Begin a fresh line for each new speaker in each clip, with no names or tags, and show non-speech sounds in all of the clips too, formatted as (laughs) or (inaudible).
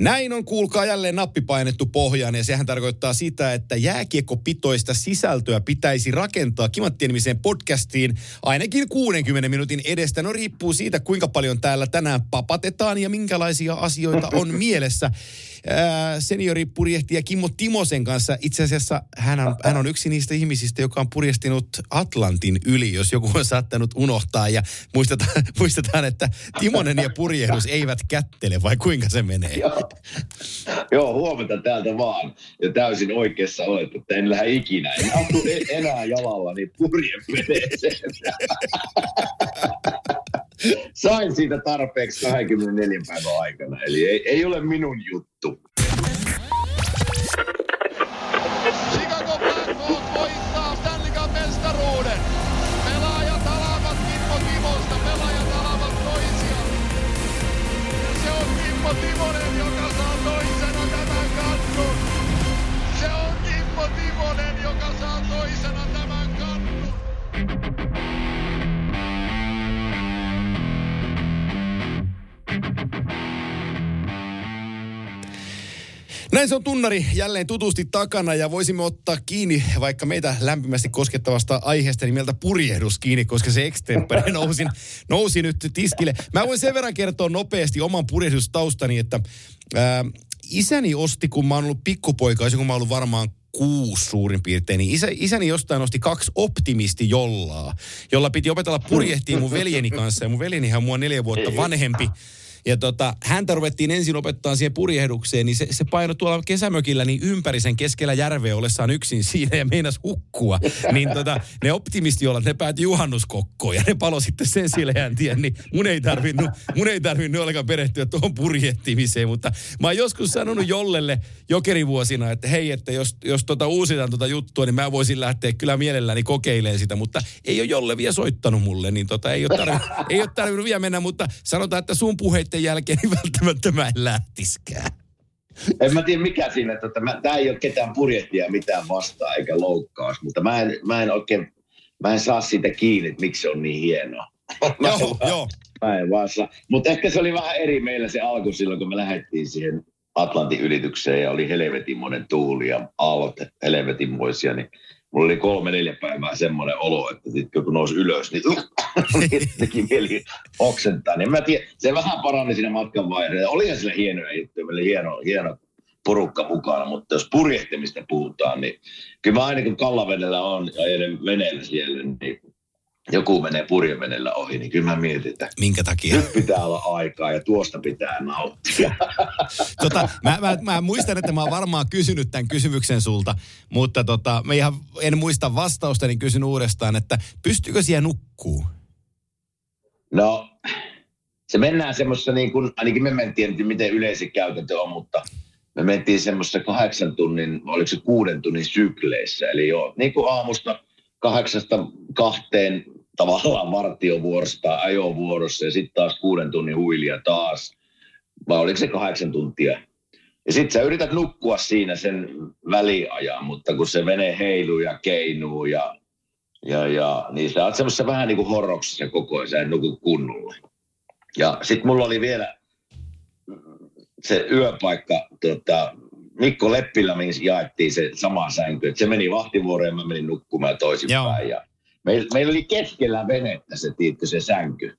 Näin on kuulkaa jälleen nappi painettu pohjaan ja sehän tarkoittaa sitä, että jääkiekkopitoista sisältöä pitäisi rakentaa kimattien podcastiin ainakin 60 minuutin edestä. No riippuu siitä, kuinka paljon täällä tänään papatetaan ja minkälaisia asioita on mielessä senioripurjehtija Kimmo Timosen kanssa. Itse asiassa hän on, hän on yksi niistä ihmisistä, joka on purjestinut Atlantin yli, jos joku on saattanut unohtaa. Ja muistetaan, (laughs) muistetaan että Timonen ja purjehdus eivät kättele, vai kuinka se menee?
Joo, Joo huomenta täältä vaan. Ja täysin oikeassa olet, että en lähde ikinä. En e- enää jalalla niin purjepeneeseen. (laughs) Sain siitä tarpeeksi 24 päivän aikana. Eli ei, ei ole minun juttu.
Timonen, joka saa toisena tämän. Se on Kimmo Timonen, joka saa toisena
Näin se on tunnari jälleen tutusti takana ja voisimme ottaa kiinni vaikka meitä lämpimästi koskettavasta aiheesta nimeltä purjehdus kiinni, koska se extempore (laughs) nousi, nousi nyt tiskille. Mä voin sen verran kertoa nopeasti oman purjehdustaustani, että ää, isäni osti, kun mä oon ollut pikkupoika, kun mä oon ollut varmaan kuusi suurin piirtein, niin isä, isäni jostain nosti kaksi optimisti jollaa, jolla piti opetella purjehtia mun veljeni kanssa. Ja mun veljenihän on mua neljä vuotta vanhempi. Ja tota, häntä ruvettiin ensin opettaa siihen purjehdukseen, niin se, se painoi tuolla kesämökillä niin ympäri sen keskellä järveä ollessaan yksin siinä ja meinas hukkua. Niin tota, ne optimistiolat, ne päätyi juhannuskokkoon ja ne palo sitten sen sileän tien, niin mun ei tarvinnut, mun ei tarvinnut ollenkaan perehtyä tuohon purjehtimiseen, mutta mä oon joskus sanonut Jollelle jokerivuosina, että hei, että jos, jos tota uusitaan tota juttua, niin mä voisin lähteä kyllä mielelläni kokeilemaan sitä, mutta ei ole Jolle vielä soittanut mulle, niin tota, ei ole tarvinnut, ei ole tarvinnut vielä mennä, mutta sanotaan, että sun puheiden jälkeen niin välttämättä mä en lähtiskään.
En mä tiedä mikä siinä, että tämä ei ole ketään purjehtia mitään vastaan eikä loukkaus, mutta mä en, mä en oikein, mä en saa siitä kiinni, että miksi se on niin hienoa. (laughs)
Joo, joo.
Mä en vaan saa. Mutta ehkä se oli vähän eri meillä se alku silloin, kun me lähdettiin siihen Atlantin ylitykseen ja oli helvetinmoinen tuuli ja aallot helvetinmoisia, niin mulla oli kolme neljä päivää semmoinen olo, että sitten kun nousi ylös, (laughs) niin teki mieli oksentaa. Niin mä tiedän, se vähän parani siinä matkan varrella. Olihan sillä hienoja juttuja, meillä oli hieno, hieno porukka mukana, mutta jos purjehtimista puhutaan, niin kyllä mä aina kun Kallavedellä on ja veneellä siellä, niin joku menee purjevenellä ohi, niin kyllä mä mietin, että
Minkä takia?
nyt pitää olla aikaa ja tuosta pitää nauttia. (laughs)
Tota, mä, mä, mä, muistan, että mä oon varmaan kysynyt tämän kysymyksen sulta, mutta tota, mä ihan en muista vastausta, niin kysyn uudestaan, että pystyykö siellä nukkuu?
No, se mennään semmoisessa niin kuin, ainakin me mentiin, miten yleisen käytäntö on, mutta me mentiin semmoisessa kahdeksan tunnin, oliko se kuuden tunnin sykleissä. Eli joo, niin kuin aamusta kahdeksasta kahteen tavallaan vartiovuorossa tai ajovuorossa ja sitten taas kuuden tunnin huilia taas. Vai oliko se kahdeksan tuntia? Ja sitten sä yrität nukkua siinä sen väliajan, mutta kun se vene heiluu ja keinuu ja, ja, ja niin sä oot semmoisessa vähän niin kuin horroksessa koko ajan, sä et nuku kunnolla. Ja sitten mulla oli vielä se yöpaikka, tota, Mikko Leppillä, mihin jaettiin se sama sänky. Et se meni vahtivuoreen mä menin nukkumaan toisinpäin. Ja meillä, meillä oli keskellä venettä se, tiitkö, se sänky.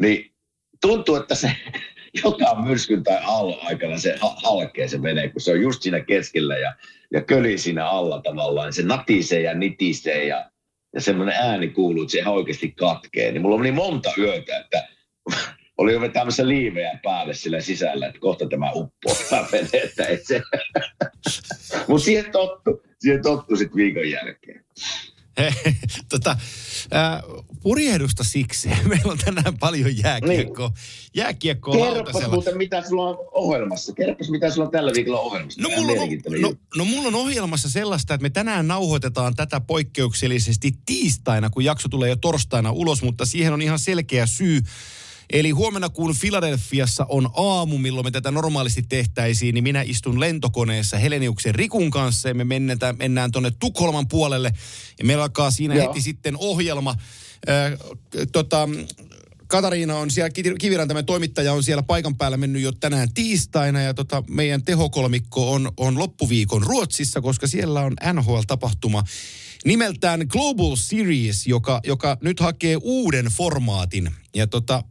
Niin tuntuu, että se (laughs) joka myrskyn tai aallon aikana se ha- halkee se vene, kun se on just siinä keskellä ja, ja köli siinä alla tavallaan. Se natisee ja nitisee ja, ja semmoinen ääni kuuluu, että se oikeasti katkee. Niin mulla meni monta yötä, että (laughs) oli jo vetämässä liivejä päälle sillä sisällä, että kohta tämä uppoo (laughs) vene, että ei se. Mutta siihen tottu, siihen tottu sitten viikon jälkeen. (laughs)
tota, ää, purjehdusta siksi. (laughs) Meillä on tänään paljon jääkiekkoa. Jääkiekkoa
Kerropas
lautasella.
muuten, mitä sulla on ohjelmassa. Kerropas, mitä sulla on tällä viikolla ohjelmassa.
No mulla, on, no, no mulla on ohjelmassa sellaista, että me tänään nauhoitetaan tätä poikkeuksellisesti tiistaina, kun jakso tulee jo torstaina ulos, mutta siihen on ihan selkeä syy. Eli huomenna kun Filadelfiassa on aamu, milloin me tätä normaalisti tehtäisiin, niin minä istun lentokoneessa Heleniuksen Rikun kanssa ja me mennään, mennään tuonne Tukholman puolelle. Ja meillä alkaa siinä
Joo.
heti sitten ohjelma. Ö, tota, Katariina on siellä, Kivirantamen toimittaja on siellä paikan päällä mennyt jo tänään tiistaina ja tota, meidän tehokolmikko on, on loppuviikon Ruotsissa, koska siellä on NHL-tapahtuma nimeltään Global Series, joka, joka nyt hakee uuden formaatin. Ja tota,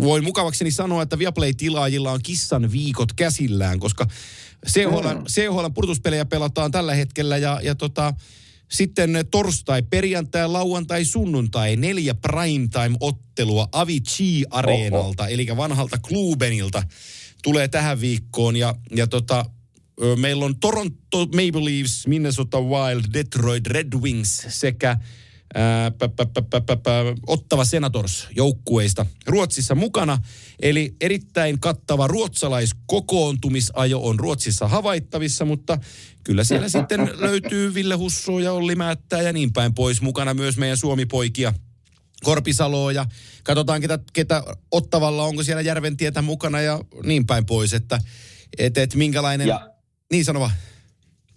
voin mukavakseni sanoa, että Viaplay-tilaajilla on kissan viikot käsillään, koska CHL,
Mm.
CHL purtuspelejä pelataan tällä hetkellä ja, ja tota, sitten torstai, perjantai, lauantai, sunnuntai, neljä primetime-ottelua Avicii-areenalta, eli vanhalta Klubenilta tulee tähän viikkoon. Ja, ja tota, meillä on Toronto Maple Leafs, Minnesota Wild, Detroit Red Wings sekä ää, pä, pä, pä, pä, pä, pä, Ottava Senators joukkueista Ruotsissa mukana. Eli erittäin kattava ruotsalaiskokoontumisajo on Ruotsissa havaittavissa, mutta kyllä siellä sitten (laughs) löytyy Ville Husso ja Olli Määttää ja niin päin pois. Mukana myös meidän Suomi-poikia. Korpisaloa ja katsotaan, ketä, ketä Ottavalla, onko siellä Järventietä mukana ja niin päin pois, että et, et minkälainen...
Ja,
Niin sano vaan.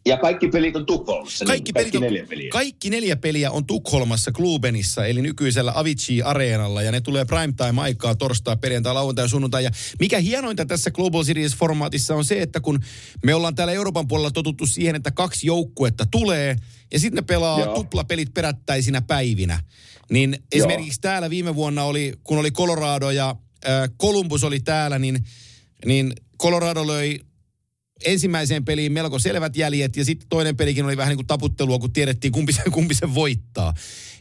ja kaikki pelit on Tukholmassa.
Kaikki,
niin,
pelit on,
neljä peliä.
kaikki neljä peliä on Tukholmassa Klubenissa, eli nykyisellä Avicii-areenalla, ja ne tulee primetime-aikaa torstai, perjantai, lauantai ja sunnuntai. Ja mikä hienointa tässä Global Series-formaatissa on se, että kun me ollaan täällä Euroopan puolella totuttu siihen, että kaksi joukkuetta tulee, ja sitten ne pelaa
Joo.
tuplapelit perättäisinä päivinä, niin esimerkiksi täällä viime vuonna oli, kun oli Colorado ja äh, Columbus oli täällä, niin, niin Colorado löi ensimmäiseen peliin melko selvät jäljet ja sitten toinen pelikin oli vähän niin kuin taputtelua, kun tiedettiin kumpi se, kumpi se voittaa.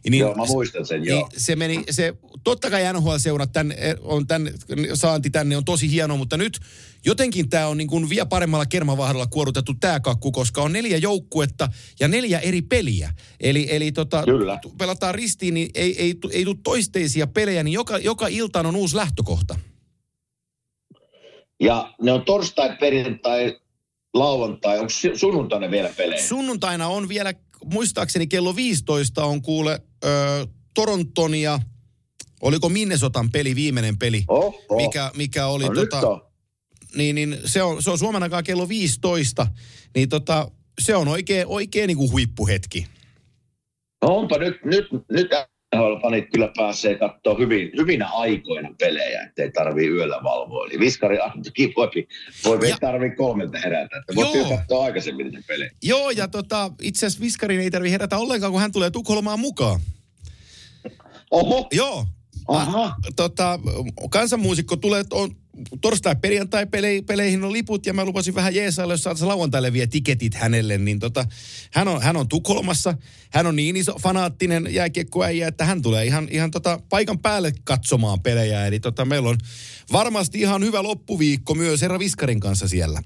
Ja Niin,
Joo, mä muistan sen,
niin
joo.
se meni, se, totta kai NHL-seurat tän, on tän, saanti tänne on tosi hieno, mutta nyt jotenkin tämä on niin kuin vielä paremmalla kermavahdalla kuorutettu tämä kakku, koska on neljä joukkuetta ja neljä eri peliä. Eli, eli tota,
Kyllä.
pelataan ristiin, niin ei, ei, tu- ei tule toisteisia pelejä, niin joka, joka iltaan on uusi lähtökohta.
Ja ne on torstai, perjantai, lauantai. Onko su- sunnuntaina vielä pelejä?
Sunnuntaina on vielä, muistaakseni kello 15 on kuule ö, Toronton ja oliko Minnesotan peli, viimeinen peli,
Oho.
mikä, mikä oli
no,
tota, niin, niin se on, se on Suomen aikaa kello 15, niin tota, se on oikein, oikein niin kuin huippuhetki.
No onpa nyt, nyt, nyt fanit kyllä pääsee katsoa hyvin, hyvinä aikoina pelejä, ettei tarvii yöllä valvoa. Eli viskari Antokin voi, voi ei
Ja-
tarvii kolmelta herätä. Että kyllä katsoa aikaisemmin niitä pelejä.
Joo, ja tota, itse asiassa Viskarin ei tarvi herätä ollenkaan, kun hän tulee Tukholmaan mukaan.
Oho,
Joo.
Aha.
Tota, kansanmuusikko tulee, on torstai perjantai -pelei, peleihin on liput ja mä lupasin vähän jeesailla, jos saataisiin lauantaille vielä tiketit hänelle, niin tota, hän, on, hän on Tukholmassa, hän on niin iso fanaattinen jääkiekkoäijä, että hän tulee ihan, ihan tota paikan päälle katsomaan pelejä, eli tota, meillä on varmasti ihan hyvä loppuviikko myös Herra Viskarin kanssa siellä.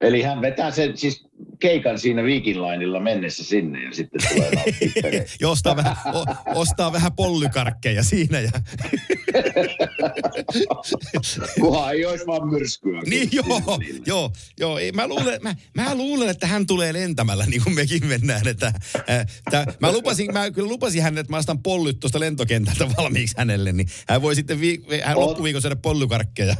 Eli hän vetää sen siis keikan siinä Viking Lineilla mennessä sinne ja sitten tulee. (laughs)
Ja ostaa vähän, o, ostaa vähän pollykarkkeja siinä ja (laughs)
Kunhan ei olisi vaan myrskyä.
Niin joo, joo, joo. Ei, mä, luulen, mä, mä luulen, että hän tulee lentämällä, niin kuin mekin mennään. Että, ää, tää, mä, lupasin, mä kyllä lupasin hänelle, että mä astan pollyt tuosta lentokentältä valmiiksi hänelle, niin hän voi sitten vi, hän loppuviikon syödä pollykarkkeja.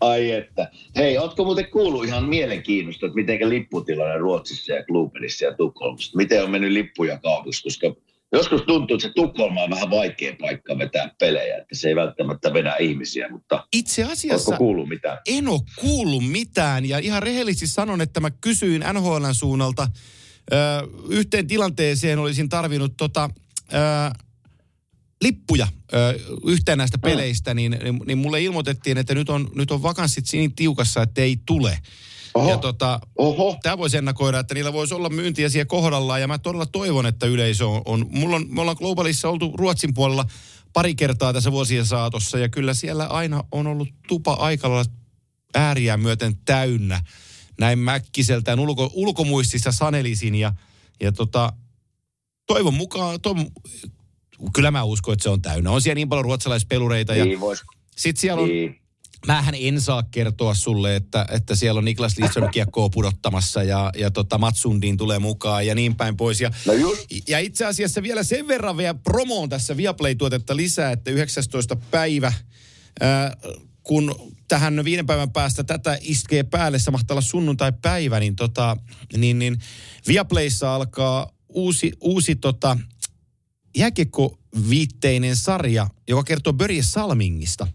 Ai että. Hei, ootko muuten kuullut ihan mielenkiinnosta, että miten lipputilanne Ruotsissa ja Klubenissa ja Tukholmassa? Miten on mennyt lippuja kaupaksi? Koska joskus tuntuu, että se Tukholma on vähän vaikea paikka vetää pelejä, että se ei välttämättä vedä ihmisiä, mutta
Itse asiassa
kuullut mitään?
en ole kuullut mitään ja ihan rehellisesti sanon, että mä kysyin NHLn suunnalta ö, yhteen tilanteeseen olisin tarvinnut tota, ö, lippuja ö, yhteen näistä peleistä, niin, niin, niin mulle ilmoitettiin, että nyt on, nyt on vakanssit niin tiukassa, että ei tule.
Oho,
Ja tota,
oho.
tämä voisi ennakoida, että niillä voisi olla myyntiä siellä kohdallaan, ja mä todella toivon, että yleisö on, on, mulla on, me ollaan Globalissa oltu Ruotsin puolella pari kertaa tässä vuosien saatossa, ja kyllä siellä aina on ollut tupa aika lailla ääriä myöten täynnä. Näin mäkkiseltään ulko, ulkomuistissa sanelisin, ja, ja tota, toivon mukaan, toivon, kyllä mä uskon, että se on täynnä. On siellä niin paljon ruotsalaispelureita, ja
Niin vois,
sitten siellä on
niin.
Mähän en saa kertoa sulle, että, että siellä on Niklas Lidström kiekkoa pudottamassa ja, ja tota Matsundin tulee mukaan ja niin päin pois. Ja,
No just.
ja itse asiassa vielä sen verran vielä promoon tässä Viaplay-tuotetta lisää, että 19. päivä, ää, kun tähän viiden päivän päästä tätä iskee päälle, se mahtaa olla sunnuntai-päivä, niin, tota, niin, niin Viaplayssa alkaa uusi, uusi tota, jääkiekko-viitteinen sarja, joka kertoo Börje Salmingista.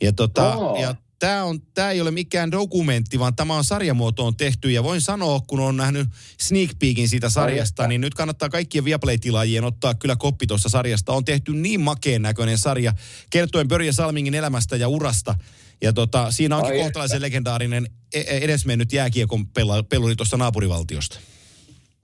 Ja, tota,
Oo.
ja tämä, on, tämä ei ole mikään dokumentti, vaan tämä on sarjamuotoon tehty. Ja voin sanoa, kun on nähnyt sneak peekin siitä sarjasta,
että.
niin nyt kannattaa kaikkien Viaplay-tilaajien ottaa kyllä koppi tuosta sarjasta. On tehty niin makeen näköinen sarja, kertoen Börje Salmingin elämästä ja urasta. Ja tota, siinä onkin
Ai
kohtalaisen legendaarinen e- e- edesmennyt jääkiekon peluri tuosta naapurivaltiosta.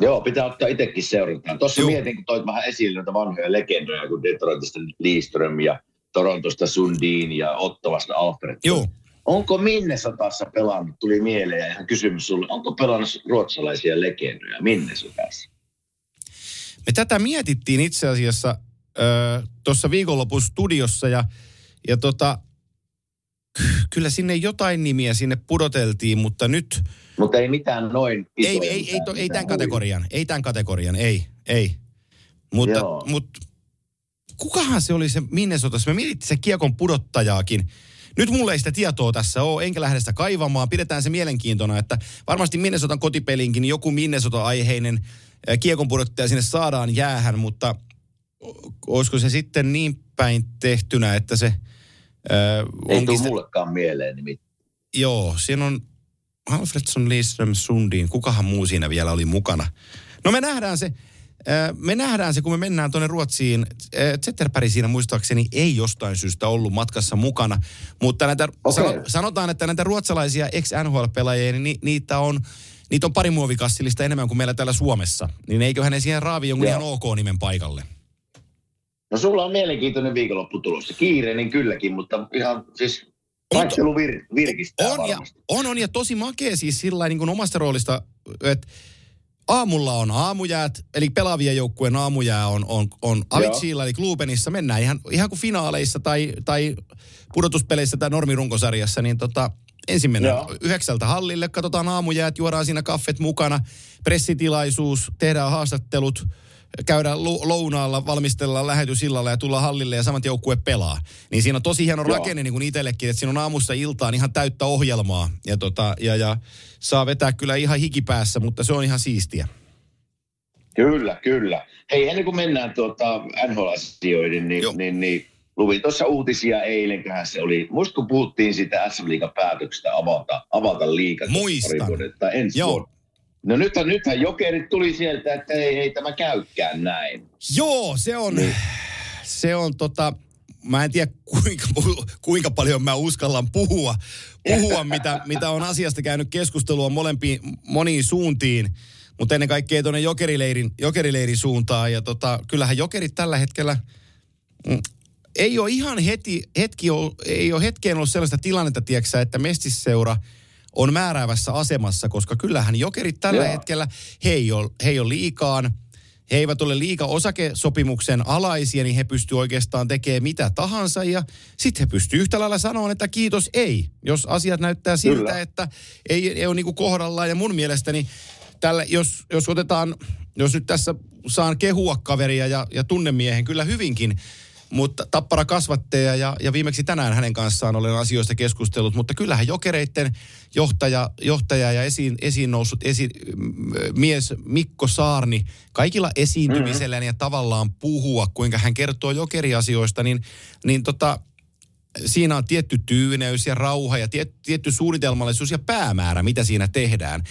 Joo, pitää ottaa itsekin seurataan. Tuossa
Joo.
mietin, kun toit vähän esille näitä vanhoja legendoja, kun Detroitista Lidström ja Torontosta Sundin ja Ottavasta Alfred.
Joo.
Onko Minnesotassa pelannut, tuli mieleen ja ihan kysymys sulle, onko pelannut ruotsalaisia legendoja Minnesotassa?
Me tätä mietittiin itse asiassa tuossa viikonlopun studiossa ja, ja tota, ky- kyllä sinne jotain nimiä sinne pudoteltiin, mutta nyt
Mutta ei mitään noin
ei,
isoja,
ei, ei,
mitään-
to, ei tämän kategorian, ei tämän kategorian, ei, ei. Mutta,
Joo.
mutta kukahan se oli se Minnesotassa? Me mietittiin se kiekon pudottajaakin. Nyt mulla ei sitä tietoa tässä ole, enkä lähde sitä kaivamaan. Pidetään se mielenkiintona, että varmasti Minnesotan kotipelinkin joku Minnesota-aiheinen kiekon pudottaja sinne saadaan jäähän, mutta olisiko se sitten niin päin tehtynä, että se... Äh,
Ei tule
se-
mullekaan mieleen nimittäin.
Joo, siinä on Alfredson, Lidström, Sundin. Kukahan muu siinä vielä oli mukana? No me nähdään se, äh, me nähdään se, kun me mennään tuonne Ruotsiin. Äh, Zetterberg siinä muistaakseni ei jostain syystä ollut matkassa mukana. Mutta näitä, sano, sanotaan, että näitä ruotsalaisia ex-NHL-pelaajia, niin ni, niitä on Niitä on pari muovikassillista enemmän kuin meillä täällä Suomessa. Niin eiköhän ne siihen raavi jonkun ihan ok-nimen paikalle.
No sulla on mielenkiintoinen viikonloppu tulossa. Kiireinen kylläkin, mutta ihan siis vaihtelu vir, virkistää
On ja, on, on ja tosi makea siis sillä niin kuin omasta roolista, että aamulla on aamujäät, eli pelaavien joukkueen aamujää on, on, on Avicilla, eli Klubenissa. Mennään ihan, ihan kuin finaaleissa tai, tai pudotuspeleissä tai normirunkosarjassa, niin tota, ensin mennään
Joo.
yhdeksältä hallille, katsotaan aamujäät, juodaan siinä kaffet mukana, pressitilaisuus, tehdään haastattelut, käydään lu- lounaalla, valmistellaan lähetysillalla ja tullaan hallille ja samat joukkue pelaa. Niin siinä on tosi hieno
Joo.
rakenne niin kuin itsellekin, että siinä on aamusta iltaan ihan täyttä ohjelmaa ja, tota, ja, ja saa vetää kyllä ihan hikipäässä, mutta se on ihan siistiä.
Kyllä, kyllä. Hei, ennen kuin mennään tuota NHL-asioihin, niin,
Joo.
niin, niin luin tuossa uutisia eilenköhän se oli. Muista kun puhuttiin siitä SM Liigan päätöksestä avata, avata liiga. tuossa
Muistan.
vuoden- ensi
Joo.
vuonna. No nythän, nythän jokerit tuli sieltä, että ei, ei tämä käykään näin.
Joo, se on,
Niin.
se on tota, mä en tiedä kuinka, kuinka paljon mä uskallan puhua, puhua mitä, mitä on asiasta käynyt keskustelua molempiin, moniin suuntiin, mutta ennen kaikkea tuonne jokerileirin, jokerileirin suuntaan. Ja tota, kyllähän jokerit tällä hetkellä, mm, ei ole ihan heti, hetki, ei ole hetkeen ollut sellaista tilannetta, tiedätkö, että mestisseura on määräävässä asemassa, koska kyllähän jokerit tällä
Joo.
hetkellä, he ei ole, he ei ole liikaan, he eivät ole liika osakesopimuksen alaisia, niin he pystyvät oikeastaan tekemään mitä tahansa ja sitten he pystyvät yhtä lailla sanomaan, että kiitos ei, jos asiat näyttää siltä,
Kyllä.
että ei, ei ole niin kohdallaan ja mun mielestäni tällä, jos, jos otetaan, jos nyt tässä saan kehua kaveria ja, ja tunnemiehen kyllä hyvinkin, mutta tappara kasvattaja ja, ja viimeksi tänään hänen kanssaan olen asioista keskustellut, mutta kyllähän jokereiden johtaja, johtaja ja esiin, esiin noussut esi, mies Mikko Saarni kaikilla esiintymisellään ja tavallaan puhua, kuinka hän kertoo jokeriasioista, niin, niin tota, siinä on tietty tyyneys ja rauha ja tiet, tietty suunnitelmallisuus ja päämäärä, mitä siinä tehdään.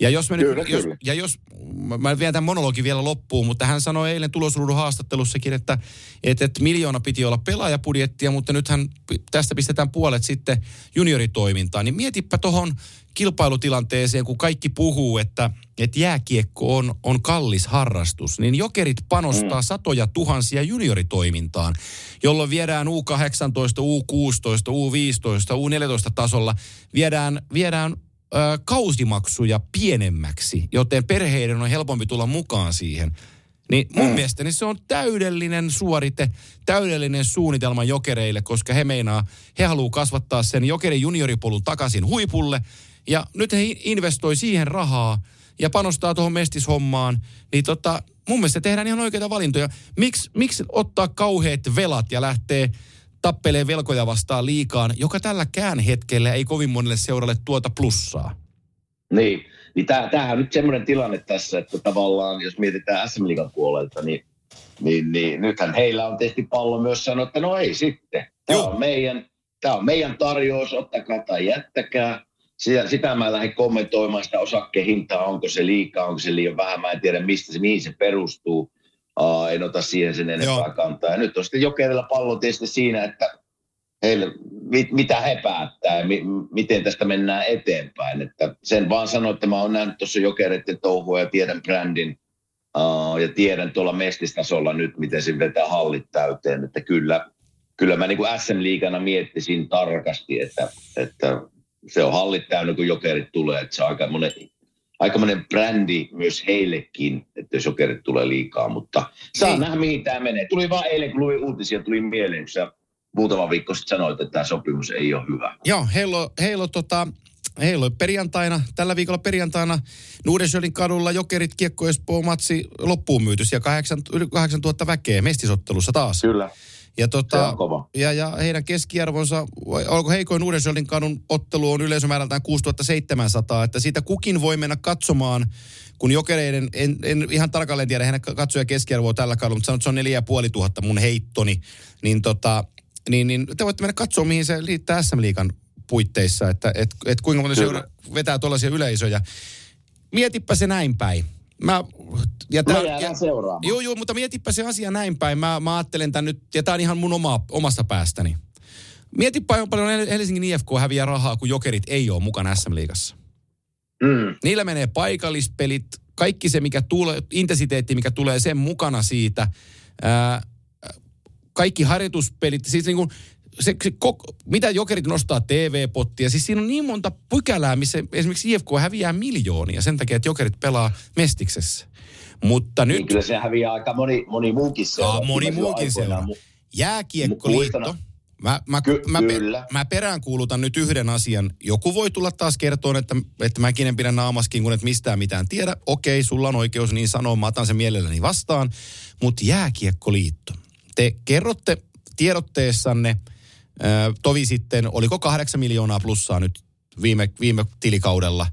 Ja jos me
Kyllä,
nyt, jos,
kyllä.
ja jos, mä- mä vien tämän monologin vielä loppuun, mutta hän sanoi eilen tulosruudun haastattelussakin, että, että, että miljoona piti olla pelaajapudjettia, mutta nythän tästä pistetään puolet sitten junioritoimintaan. Niin mietipä tuohon kilpailutilanteeseen, kun kaikki puhuu, että, että jääkiekko on, on kallis harrastus, niin jokerit panostaa mm. satoja tuhansia junioritoimintaan, jolloin viedään U18, U16, U15, U14 tasolla, viedään, viedään ö, kausimaksuja pienemmäksi, joten perheiden on helpompi tulla mukaan siihen. Niin mun mm. mielestäni se on täydellinen suorite, täydellinen suunnitelma jokereille, koska he meinaa, he haluaa kasvattaa sen jokerin junioripolun takaisin huipulle. Ja nyt he investoi siihen rahaa ja panostaa tuohon mestishommaan. Niin tota, mun mielestä tehdään ihan oikeita valintoja. Miks, miksi ottaa kauheat velat ja lähtee tappelee velkoja vastaan liikaan, joka tälläkään hetkellä ei kovin monelle seuralle tuota plussaa.
Niin, niin tämähän on nyt semmoinen tilanne tässä, että tavallaan jos mietitään SM Liigan puolelta, niin, niin, niin nythän heillä on tehty pallo myös sanoa, että no ei sitten. Tämä on meidän, tämä on meidän tarjous, ottakaa tai jättäkää. Sitä, sitä mä lähden kommentoimaan sitä osakkeen hintaa, onko se liikaa, onko se liian vähän, mä en tiedä mistä se, mihin se perustuu. Uh, en ota siihen sen enempää Joo. kantaa. Ja nyt on sitten jokerilla pallo tietysti siinä, että heille, mit, mitä he päättää ja mi, miten tästä mennään eteenpäin. Että sen vaan sanoin, että mä oon nähnyt tuossa jokereiden touhua ja tiedän brändin uh, ja tiedän tuolla mestistasolla nyt, miten se vetää hallit täyteen. Että kyllä, kyllä mä niin kuin SM-liigana miettisin tarkasti, että, että se on hallit täynnä, kun jokerit tulee. Että se on aika monen aikamoinen brändi myös heillekin, että sokerit tulee liikaa, mutta saa Ei. nähdä mihin tämä menee. Tuli vaan eilen, kun luin uutisia, tuli mieleen, kun sä muutama viikko sitten sanoit, että tämä sopimus ei ole hyvä.
Joo, heillä heillä tota, heillä perjantaina, tällä viikolla perjantaina Nuudensjölin kadulla Jokerit Kiekko Espoo matsi loppuun myytys ja 8, yli 8000 väkeä mestisottelussa taas.
Kyllä.
Ja, tota, ja, ja heidän keskiarvonsa, onko heikoin Uudensjölin kadun ottelu on yleisömäärältään 6700, että siitä kukin voi mennä katsomaan, kun jokereiden, en, en ihan tarkalleen tiedä heidän katsoja keskiarvoa tällä kadulla, mutta sanot, että se on 4500 mun heittoni, niin, tota, niin, niin te voitte mennä katsomaan, mihin se liittää SM-liikan puitteissa, että et, et kuinka monta seura vetää tuollaisia yleisöjä. Mietipä se näin päin. Mä,
ja tää, ja, seuraamaan.
Joo, joo, mutta mietipä se asia näin päin. Mä, mä ajattelen tämän nyt, ja tämä on ihan mun oma, omasta päästäni. Mietipä paljon Helsingin IFK häviää rahaa, kun jokerit ei ole mukana SM-liigassa. Mm. Niillä menee paikallispelit, kaikki se, mikä tulee, intensiteetti, mikä tulee sen mukana siitä. Ää, kaikki harjoituspelit, siis niin kuin se, se koko, mitä jokerit nostaa TV-pottia, siis siinä on niin monta pykälää, missä esimerkiksi IFK häviää miljoonia sen takia, että jokerit pelaa Mestiksessä. Mutta nyt... Niin
kyllä se häviää aika moni, moni muukin
seura. Moni muukin seura. Jääkiekkoliitto. Mä, mä, Ky- mä, kyllä. mä peräänkuulutan nyt yhden asian. Joku voi tulla taas kertoa, että, että mäkin en pidä naamaskin, kun et mistään mitään tiedä. Okei, sulla on oikeus niin sanoa, mä otan sen mielelläni vastaan. Mutta jääkiekkoliitto. Te kerrotte tiedotteessanne – tovi sitten, oliko kahdeksan miljoonaa plussaa nyt viime, viime tilikaudella.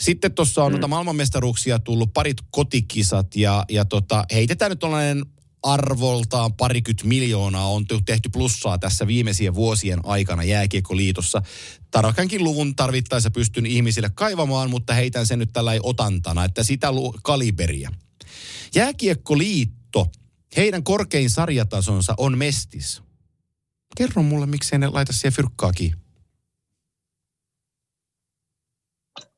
Sitten tuossa on mm. noita maailmanmestaruuksia tullut, parit kotikisat ja, ja tota, heitetään nyt tällainen arvoltaan parikymmentä miljoonaa on tehty plussaa tässä viimeisien vuosien aikana Jääkiekkoliitossa. Tarkankin luvun tarvittaessa pystyn ihmisille kaivamaan, mutta heitän sen nyt tällä otantana, että sitä kaliberia. Jääkiekkoliitto, heidän korkein sarjatasonsa on mestis. Kerro mulle, miksei ne laita siihen fyrkkaakin.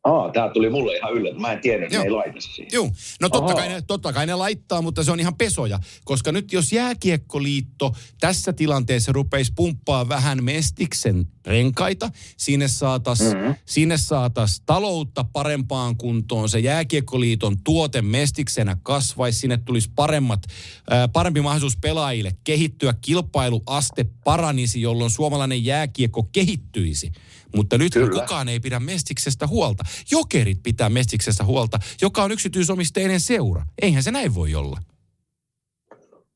Aa, tää tuli mulle ihan yllätys. Mä en tiedä, että ne ei laita siihen.
Joo, no totta kai, ne, totta kai ne laittaa, mutta se on ihan pesoja. Koska nyt jos jääkiekkoliitto tässä tilanteessa rupeisi pumppaa vähän mestiksen renkaita, sinne saataisiin mm-hmm. sinne saatais taloutta parempaan kuntoon, se jääkiekkoliiton tuote mestiksenä kasvaisi, sinne tulisi paremmat, ää, parempi mahdollisuus pelaajille kehittyä, kilpailuaste paranisi, jolloin suomalainen jääkiekko kehittyisi. Mutta nyt kukaan ei pidä Mestiksestä huolta. Jokerit pitää Mestiksestä huolta, joka on yksityisomisteinen seura. Eihän se näin voi olla.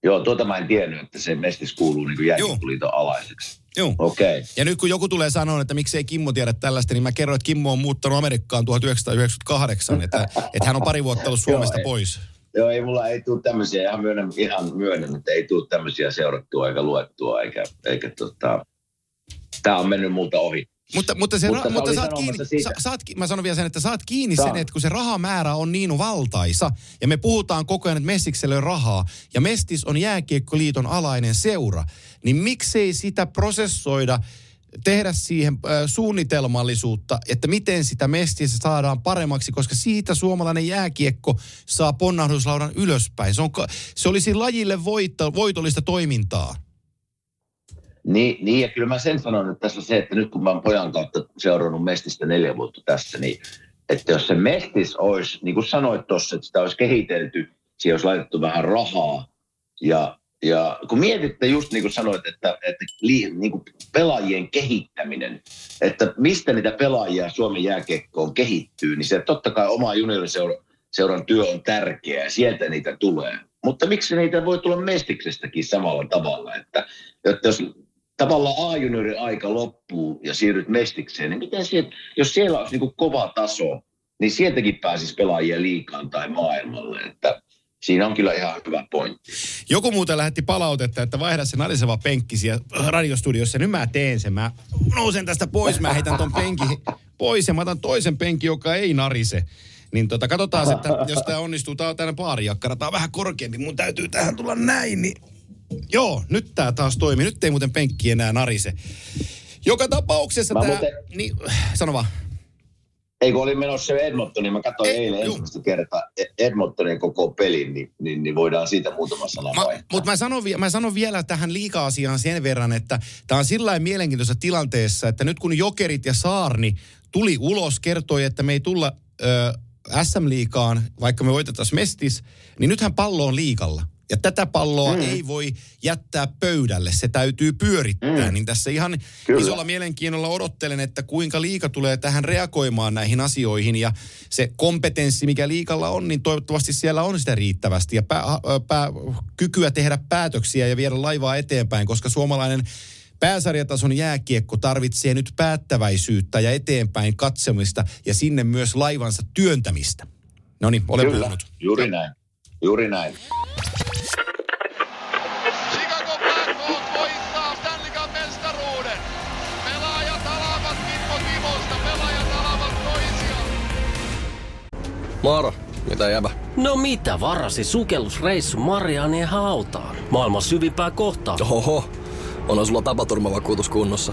Joo, tuota mä en tiennyt, että se Mestis kuuluu niin jääkiekkoliiton alaiseksi.
Joo.
Okei. Okay.
Ja nyt kun joku tulee sanoa, että miksei Kimmo tiedä tällaista, niin mä kerron, että Kimmo on muuttanut Amerikkaan 1998, että, (laughs) että hän on pari vuotta ollut Suomesta
Joo,
pois.
Joo, ei mulla ei tule tämmöisiä, ihan myönnän, ihan myönnän, että ei tule tämmöisiä seurattua eikä luettua, eikä, eikä tota, tämä on mennyt multa ohi.
Mutta, mutta, se, mutta, ra- mutta saat kiinni, sa, saat, mä sanon vielä sen, että saat kiinni Saan. sen, että kun se rahamäärä on niin valtaisa, ja me puhutaan koko ajan, että Messikselle on rahaa, ja Mestis on jääkiekkoliiton alainen seura, niin miksei sitä prosessoida, tehdä siihen äh, suunnitelmallisuutta, että miten sitä Mestissä saadaan paremmaksi, koska siitä suomalainen jääkiekko saa ponnahduslaudan ylöspäin. Se, on, se olisi lajille voitto, voitollista toimintaa.
Niin, niin, ja kyllä mä sen sanon, että tässä on se, että nyt kun mä oon pojan kautta seurannut Mestistä neljä vuotta tässä, niin että jos se Mestis olisi, niin kuin sanoit tuossa, että sitä olisi kehitelty siihen olisi laitettu vähän rahaa. Ja, ja kun mietitte just niin kuin sanoit, että, että li, niin kuin pelaajien kehittäminen, että mistä niitä pelaajia Suomen jääkiekkoon kehittyy, niin se totta kai oma junioriseuran työ on tärkeää sieltä niitä tulee. Mutta miksi niitä voi tulla mestiksestäkin samalla tavalla, että, että jos tavallaan A-juniorin aika loppuu ja siirryt mestikseen, niin miten sieltä, jos siellä olisi niin kova taso, niin sieltäkin pääsisi pelaajia liikaan tai maailmalle, että siinä on kyllä ihan hyvä pointti.
Joku muuten lähetti palautetta, että vaihda se nariseva penkki siellä radiostudiossa. Nyt mä teen sen. Mä nousen tästä pois, mä heitän ton penkin pois ja mä otan toisen penkin, joka ei narise. Niin tota, katsotaan, että jos tämä onnistuu, tää on tänne vähän korkeampi, mun täytyy tähän tulla näin, niin Joo, nyt tämä taas toimii. Nyt ei muuten penkki enää narise. Joka tapauksessa tämä... Muuten... Niin, sano vaan.
Ei kun olin menossa Edmontoniin, mä katsoin Ei, eilen ensimmäistä kertaa e- Edmontonin koko pelin, niin, niin, niin voidaan siitä muutama sana
Mutta mä, sanon, mä sanon vielä tähän liika-asiaan sen verran, että tämä on sillä mielenkiintoisessa tilanteessa, että nyt kun Jokerit ja Saarni tuli ulos, kertoi, että me ei tulla ö, SM-liikaan, vaikka me voitettaisiin Mestis, niin nythän pallo on liikalla. Ja tätä palloa mm. ei voi jättää pöydälle, se täytyy pyörittää. Mm. Niin tässä ihan Kyllä. isolla mielenkiinnolla odottelen, että kuinka liika tulee tähän reagoimaan näihin asioihin. Ja se kompetenssi, mikä liikalla on, niin toivottavasti siellä on sitä riittävästi. Ja pää, pää, kykyä tehdä päätöksiä ja viedä laivaa eteenpäin, koska suomalainen Pääsarjatason jääkiekko tarvitsee nyt päättäväisyyttä ja eteenpäin katsomista ja sinne myös laivansa työntämistä. No niin, ole
Kyllä, puhunut. juuri näin. Juuri näin.
Moro, mitä jäbä?
No mitä, varasi sukellusreissu Marianien hautaan. Maailman syvimpää kohtaa.
Oho, on sulla tapaturmavakuutus kunnossa.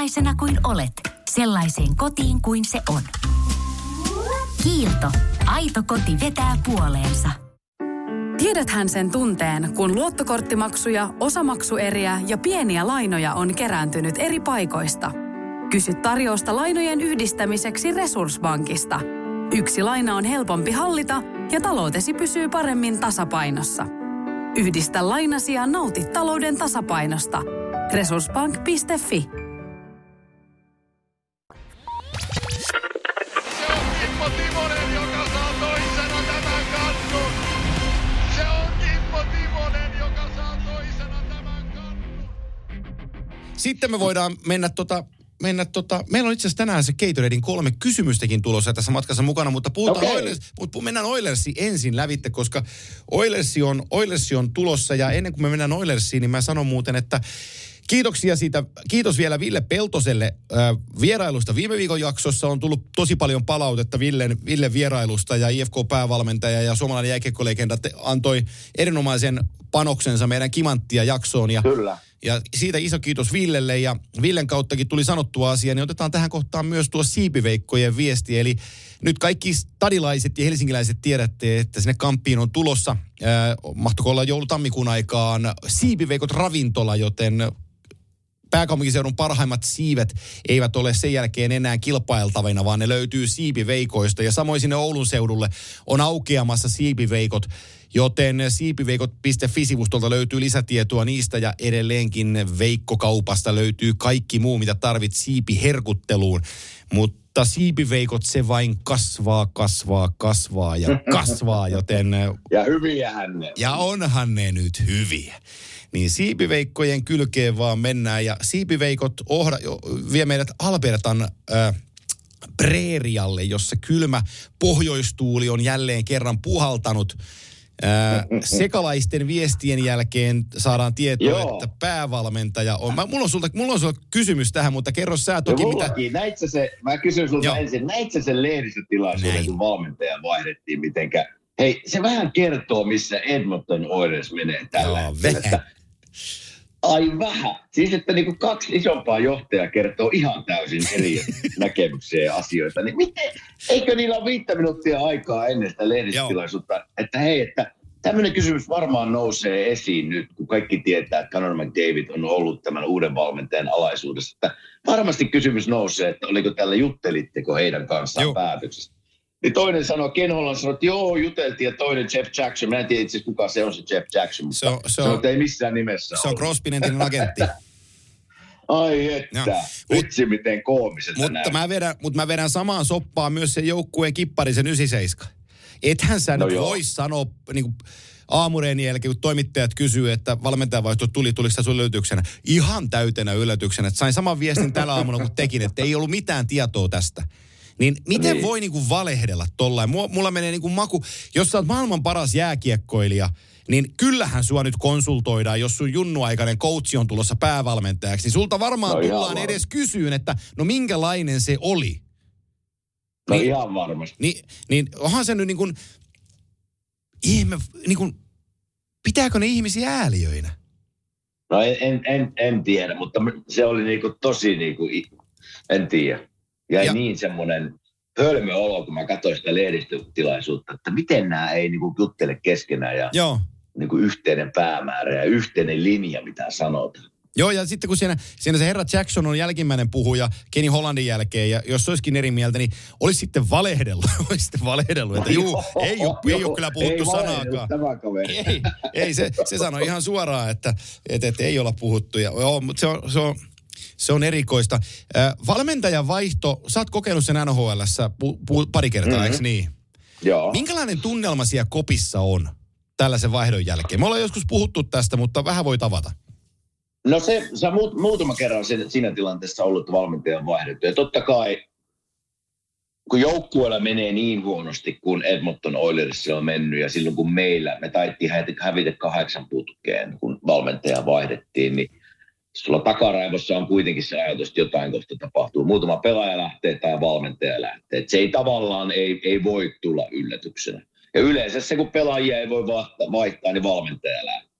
Sellaisena kuin olet, sellaiseen kotiin kuin se on. Kiilto. Aito koti vetää puoleensa.
Tiedäthän sen tunteen, kun luottokorttimaksuja, osamaksueriä ja pieniä lainoja on kerääntynyt eri paikoista – Kysy tarjousta lainojen yhdistämiseksi Resurssbankista. Yksi laina on helpompi hallita ja taloutesi pysyy paremmin tasapainossa. Yhdistä lainasi ja nauti talouden tasapainosta. Resurssbank.fi
Sitten me voidaan mennä tota mennä tota, meillä on itse asiassa tänään se Gatoradein kolme kysymystäkin tulossa tässä matkassa mukana, mutta puhutaan okay. Oilers, mutta mennään Oilersi ensin lävitte, koska Oilersi on, Oilersi on tulossa ja ennen kuin me mennään Oilersiin, niin mä sanon muuten, että Kiitoksia siitä. Kiitos vielä Ville Peltoselle äh, vierailusta. Viime viikon jaksossa on tullut tosi paljon palautetta Villen, Ville vierailusta ja IFK-päävalmentaja ja suomalainen jääkiekkolegenda antoi erinomaisen panoksensa meidän kimanttia jaksoon. Ja
Kyllä
ja siitä iso kiitos Villelle ja Villen kauttakin tuli sanottua asia, niin otetaan tähän kohtaan myös tuo siipiveikkojen viesti. Eli nyt kaikki stadilaiset ja helsinkiläiset tiedätte, että sinne Kamppiin on tulossa, äh, mahtoiko olla joulutammikuun aikaan, siipiveikot ravintola, joten pääkaupunkiseudun parhaimmat siivet eivät ole sen jälkeen enää kilpailtavina, vaan ne löytyy siipiveikoista. Ja samoin sinne Oulun seudulle on aukeamassa siipiveikot Joten siipiveikot.fi-sivustolta löytyy lisätietoa niistä ja edelleenkin Veikkokaupasta löytyy kaikki muu, mitä tarvit siipiherkutteluun. Mutta siipiveikot se vain kasvaa, kasvaa, kasvaa ja kasvaa, joten...
Ja hyviähän ne.
Ja onhan ne nyt hyviä. Niin siipiveikkojen kylkeen vaan mennään ja siipiveikot ohda, vie meidät Albertan... Äh, preerialle, jossa kylmä pohjoistuuli on jälleen kerran puhaltanut Ää, (laughs) sekalaisten viestien jälkeen saadaan tietoa,
Joo.
että päävalmentaja on. Mä, mulla, on sulta, mulla on sulta kysymys tähän, mutta kerro sä
No
toki mitä...
mullakin, näit sä se, mä kysyn sulta
Joo.
ensin, näit sä sen lehdistötilaisuuden, kun valmentaja vaihdettiin mitenkä? Hei, se vähän kertoo, missä Edmonton Oilers menee tällä
Joo,
hetkellä. Ai vähän. Siis, että niinku kaksi isompaa johtajaa kertoo ihan täysin eri (laughs) näkemyksiä ja asioita. Niin miten, eikö niillä ole viittä minuuttia aikaa ennen sitä lehdistötilaisuutta, että hei, että tämmöinen kysymys varmaan nousee esiin nyt, kun kaikki tietää, että Conor McDavid on ollut tämän uuden valmentajan alaisuudessa. Että varmasti kysymys nousee, että oliko tällä juttelitteko heidän kanssaan
Joo.
päätöksestä. Niin toinen sanoi, Ken Holland sanoi, että joo, juteltiin, ja toinen Jeff Jackson. Mä en tiedä itse kuka se on se Jeff Jackson, mutta
Se on- se
sanoi,
on-
että ei missään nimessä
Se on. Crosbyn entinen agentti. (laughs)
Ai että,
Joo.
vitsi miten koomiselta
mutta,
näyttää.
mä vedän, mutta mä vedän samaan soppaan myös sen joukkueen kippari, sen 97. Ethän sä
No
nyt
joo.
voi sanoa niin kuin aamureen jälkeen, kun toimittajat kysyy, että valmentajavaihto tuli, tuliko se sun yllätyksenä? Ihan täytenä yllätyksenä. Sain saman viestin tällä aamulla kuin tekin, että ei ollut mitään tietoa tästä. Niin miten
Niin.
voi niinku valehdella tollain? Mulla, mulla menee niinku maku, jos sä oot maailman paras jääkiekkoilija, niin kyllähän sua nyt konsultoidaan, jos sun junnuaikainen coachi on tulossa päävalmentajaksi. Niin sulta varmaan
No
tullaan
varmasti.
edes kysyyn, että no minkälainen se oli.
No
niin-
ihan varmasti.
Niin, niin onhan se nyt niin kuin, ihme, niin kuin, pitääkö ne ihmisiä ääliöinä?
No en, en, en, en tiedä, mutta se oli niinku tosi niinku, i- en tiedä. Jäi
Ja-
niin semmoinen hölmö olo, kun mä katsoin sitä lehdistötilaisuutta, että miten nämä ei niinku juttele keskenään ja
Joo.
niinku yhteinen päämäärä ja yhteinen linja, mitä sanotaan.
Joo, ja sitten kun siinä, siinä se herra Jackson on jälkimmäinen puhuja Kenny Hollandin jälkeen, ja jos olisikin eri mieltä, niin olisi sitten valehdellut. (laughs) olisi sitten valehdellut, että juu, ei, ole, ei ole kyllä puhuttu
ei
sanaakaan. Ei, ei se, se sanoi ihan suoraan, että, että, että ei olla puhuttu. Ja, joo, mutta se on, se on, se on erikoista. Äh, valmentajan vaihto, sä oot kokenut sen pu, pu, pari kertaa, mm-hmm. eikö niin?
Joo.
Minkälainen tunnelma siellä kopissa on tällaisen vaihdon jälkeen? Me ollaan joskus puhuttu tästä, mutta vähän voi tavata.
No se, sä muut, muutama kerran siinä, siinä tilanteessa ollut valmentajan vaihdettu. Ja totta kai, kun joukkueella menee niin huonosti kuin Edmonton Oilersilla on mennyt, ja silloin kun meillä, me taittiin hävitä, hävitä kahdeksan putkeen, kun valmentaja vaihdettiin, niin sulla takaraivossa on kuitenkin se ajatus, että jotain kohta tapahtuu. Muutama pelaaja lähtee tai valmentaja lähtee. Se ei tavallaan, ei, ei voi tulla yllätyksenä. Ja yleensä se, kun pelaajia ei voi vaihtaa, niin valmentaja lähtee.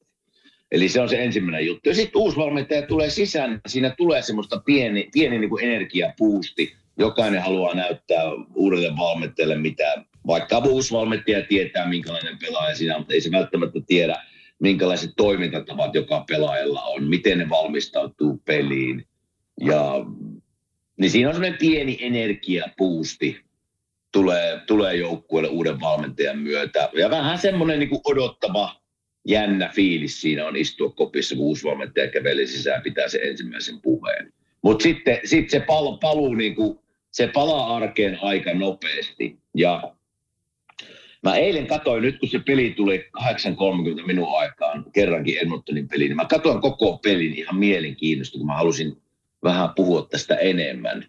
Eli se on se ensimmäinen juttu. Ja sitten uusi valmentaja tulee sisään, siinä tulee semmoista pieni, pieni niin kuin energiapuusti. Jokainen haluaa näyttää uudelle valmentajalle, mitä vaikka uusi valmentaja tietää, minkälainen pelaaja siinä on, mutta ei se välttämättä tiedä, minkälaiset toimintatavat joka pelaajalla on, miten ne valmistautuu peliin. Ja, niin siinä on semmoinen pieni energiapuusti tulee, tulee joukkueelle uuden valmentajan myötä. Ja vähän semmoinen niin kuin odottava, jännä fiilis siinä on istua kopissa, kun uusi valmentaja kävelee sisään pitää sen ensimmäisen puheen. Mutta sitten sit se pal, paluu, niin kuin, se palaa arkeen aika nopeasti. Ja mä eilen katsoin, nyt kun se peli tuli 8.30 minun aikaan, kerrankin Edmontonin peli, niin mä katsoin koko pelin ihan mielenkiinnosta, kun mä halusin vähän puhua tästä enemmän.